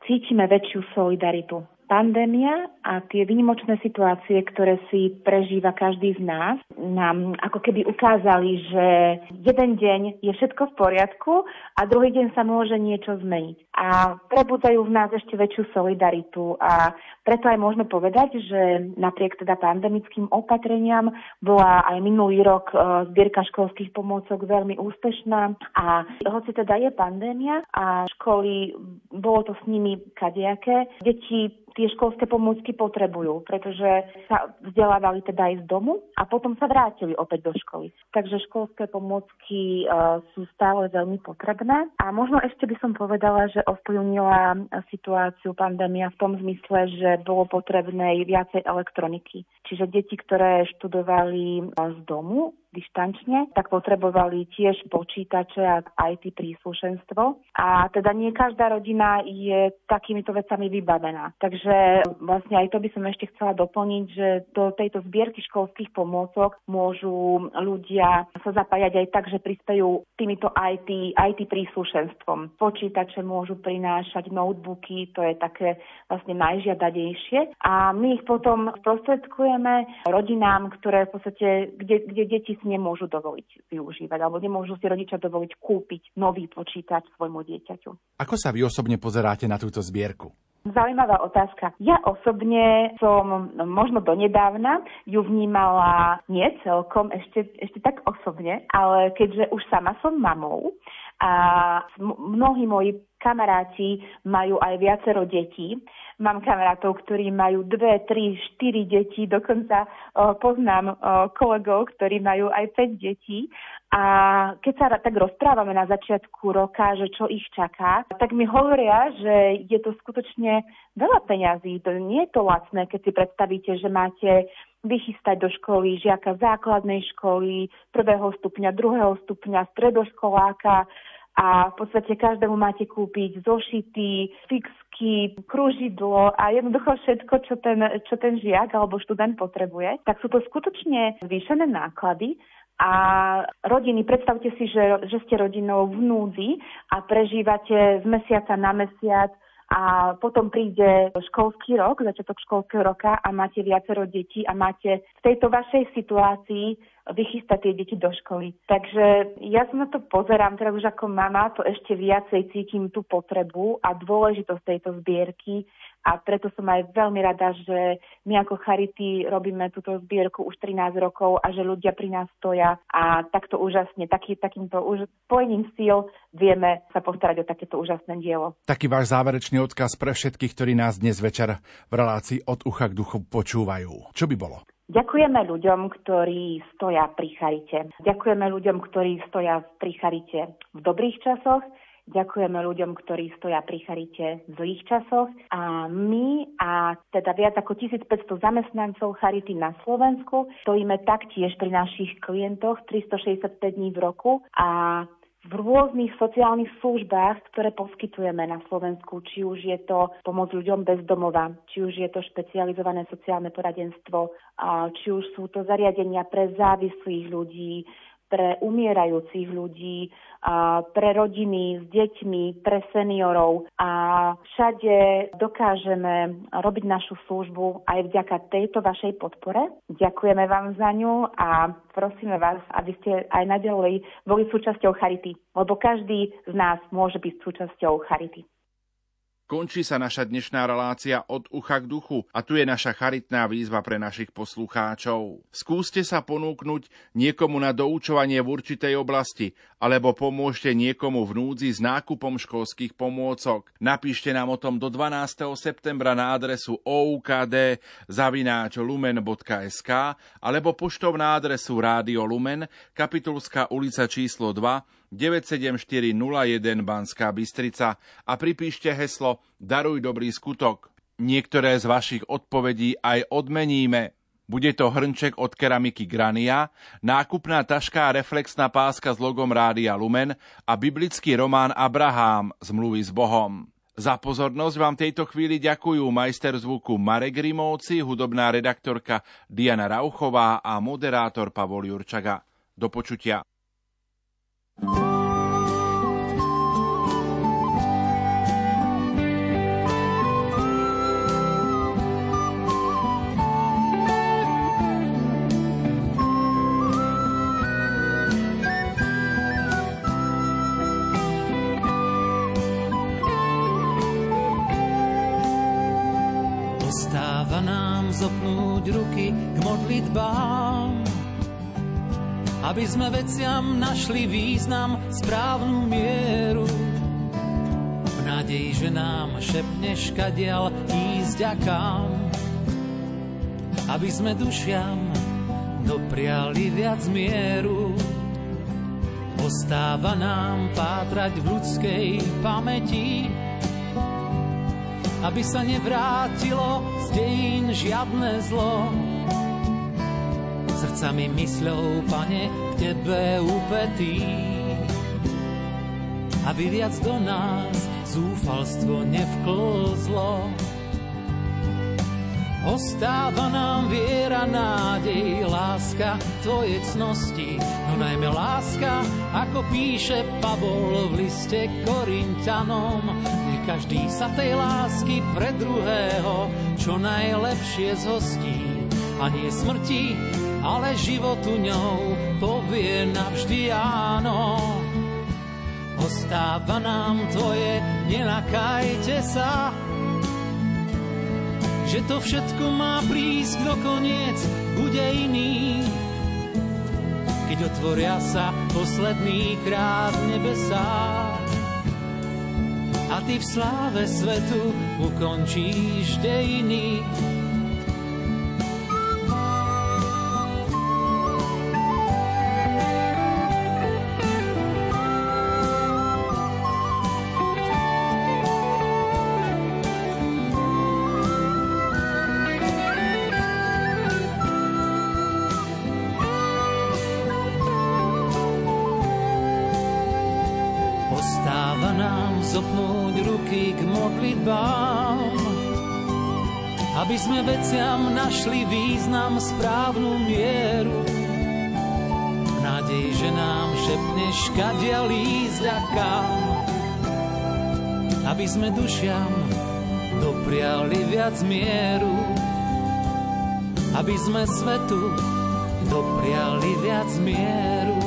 cítime väčšiu solidaritu pandémia a tie vynimočné situácie, ktoré si prežíva každý z nás, nám ako keby ukázali, že jeden deň je všetko v poriadku a druhý deň sa môže niečo zmeniť. A prebudzajú v nás ešte väčšiu solidaritu a preto aj môžeme povedať, že napriek teda pandemickým opatreniam bola aj minulý rok e, zbierka školských pomôcok veľmi úspešná a hoci teda je pandémia a školy, bolo to s nimi kadejaké, deti tie školské pomôcky potrebujú, pretože sa vzdelávali teda aj z domu a potom sa vrátili opäť do školy. Takže školské pomôcky uh, sú stále veľmi potrebné. A možno ešte by som povedala, že ovplyvnila situáciu pandémia v tom zmysle, že bolo potrebné viacej elektroniky. Čiže deti, ktoré študovali z domu, dištančne, tak potrebovali tiež počítače a IT príslušenstvo. A teda nie každá rodina je takýmito vecami vybavená. Takže vlastne aj to by som ešte chcela doplniť, že do tejto zbierky školských pomôcok môžu ľudia sa zapájať aj tak, že prispejú týmito IT, IT príslušenstvom. Počítače môžu prinášať notebooky, to je také vlastne najžiadanejšie. A my ich potom sprostredkujeme rodinám, ktoré v podstate, kde, kde deti si nemôžu dovoliť využívať, alebo nemôžu si rodičia dovoliť kúpiť nový počítač svojmu dieťaťu. Ako sa vy osobne pozeráte na túto zbierku? Zaujímavá otázka. Ja osobne som možno donedávna ju vnímala nie celkom ešte, ešte tak osobne, ale keďže už sama som mamou a mnohí moji kamaráti majú aj viacero detí. Mám kamarátov, ktorí majú dve, tri, štyri deti, dokonca poznám kolegov, ktorí majú aj 5 detí. A keď sa tak rozprávame na začiatku roka, že čo ich čaká, tak mi hovoria, že je to skutočne veľa peňazí. To nie je to lacné, keď si predstavíte, že máte vychystať do školy žiaka základnej školy, prvého stupňa, druhého stupňa, stredoškoláka, a v podstate každému máte kúpiť zošity, fixky, kružidlo a jednoducho všetko, čo ten, čo ten žiak alebo študent potrebuje, tak sú to skutočne zvýšené náklady a rodiny, predstavte si, že, že ste rodinou v núdzi a prežívate z mesiaca na mesiac a potom príde školský rok, začiatok školského roka a máte viacero detí a máte v tejto vašej situácii vychystať tie deti do školy. Takže ja sa na to pozerám, teraz už ako mama, to ešte viacej cítim tú potrebu a dôležitosť tejto zbierky a preto som aj veľmi rada, že my ako Charity robíme túto zbierku už 13 rokov a že ľudia pri nás stoja a takto úžasne, taký, takýmto už spojením síl vieme sa postarať o takéto úžasné dielo. Taký váš záverečný odkaz pre všetkých, ktorí nás dnes večer v relácii od ucha k duchu počúvajú. Čo by bolo? Ďakujeme ľuďom, ktorí stoja pri charite. Ďakujeme ľuďom, ktorí stoja pri charite v dobrých časoch Ďakujeme ľuďom, ktorí stoja pri Charite v zlých časoch. A my a teda viac ako 1500 zamestnancov Charity na Slovensku stojíme taktiež pri našich klientoch 365 dní v roku a v rôznych sociálnych službách, ktoré poskytujeme na Slovensku, či už je to pomoc ľuďom bez domova, či už je to špecializované sociálne poradenstvo, či už sú to zariadenia pre závislých ľudí, pre umierajúcich ľudí, pre rodiny s deťmi, pre seniorov a všade dokážeme robiť našu službu aj vďaka tejto vašej podpore. Ďakujeme vám za ňu a prosíme vás, aby ste aj naďalej boli súčasťou Charity, lebo každý z nás môže byť súčasťou Charity. Končí sa naša dnešná relácia od ucha k duchu a tu je naša charitná výzva pre našich poslucháčov. Skúste sa ponúknuť niekomu na doučovanie v určitej oblasti alebo pomôžte niekomu v núdzi s nákupom školských pomôcok. Napíšte nám o tom do 12. septembra na adresu oukd lumen.sk alebo poštou na adresu Rádio Lumen, Kapitulská ulica číslo 2, 97401 Banská Bystrica a pripíšte heslo Daruj dobrý skutok. Niektoré z vašich odpovedí aj odmeníme. Bude to hrnček od keramiky Grania, nákupná taška reflexná páska s logom Rádia Lumen a biblický román Abraham Zmluvy s Bohom. Za pozornosť vám tejto chvíli ďakujú majster zvuku Marek Rimovci, hudobná redaktorka Diana Rauchová a moderátor Pavol Jurčaga. Do počutia. Ostáva nám zopnúť ruky k modlitbám aby sme veciam našli význam, správnu mieru. V nádeji, že nám šepneš kadial ísť a kam, aby sme dušiam dopriali viac mieru. Ostáva nám pátrať v ľudskej pamäti, aby sa nevrátilo z dejín žiadne zlo srdcami mysľou, pane, k Tebe upetý. Aby viac do nás zúfalstvo nevklzlo. Ostáva nám viera, nádej, láska, tvoje cnosti, no najmä láska, ako píše Pavol v liste Korintianom. Nech každý sa tej lásky pre druhého čo najlepšie zhostí a nie smrti, ale životu ňou povie navždy áno. Ostáva nám tvoje, nenakajte sa, že to všetko má prísť do koniec, bude iný. Keď otvoria sa posledný krát nebesá a ty v sláve svetu ukončíš dejiny. aby sme veciam našli význam, správnu mieru. Nádej, že nám šepneš, kadia ísť a aby sme dušiam dopriali viac mieru, aby sme svetu dopriali viac mieru.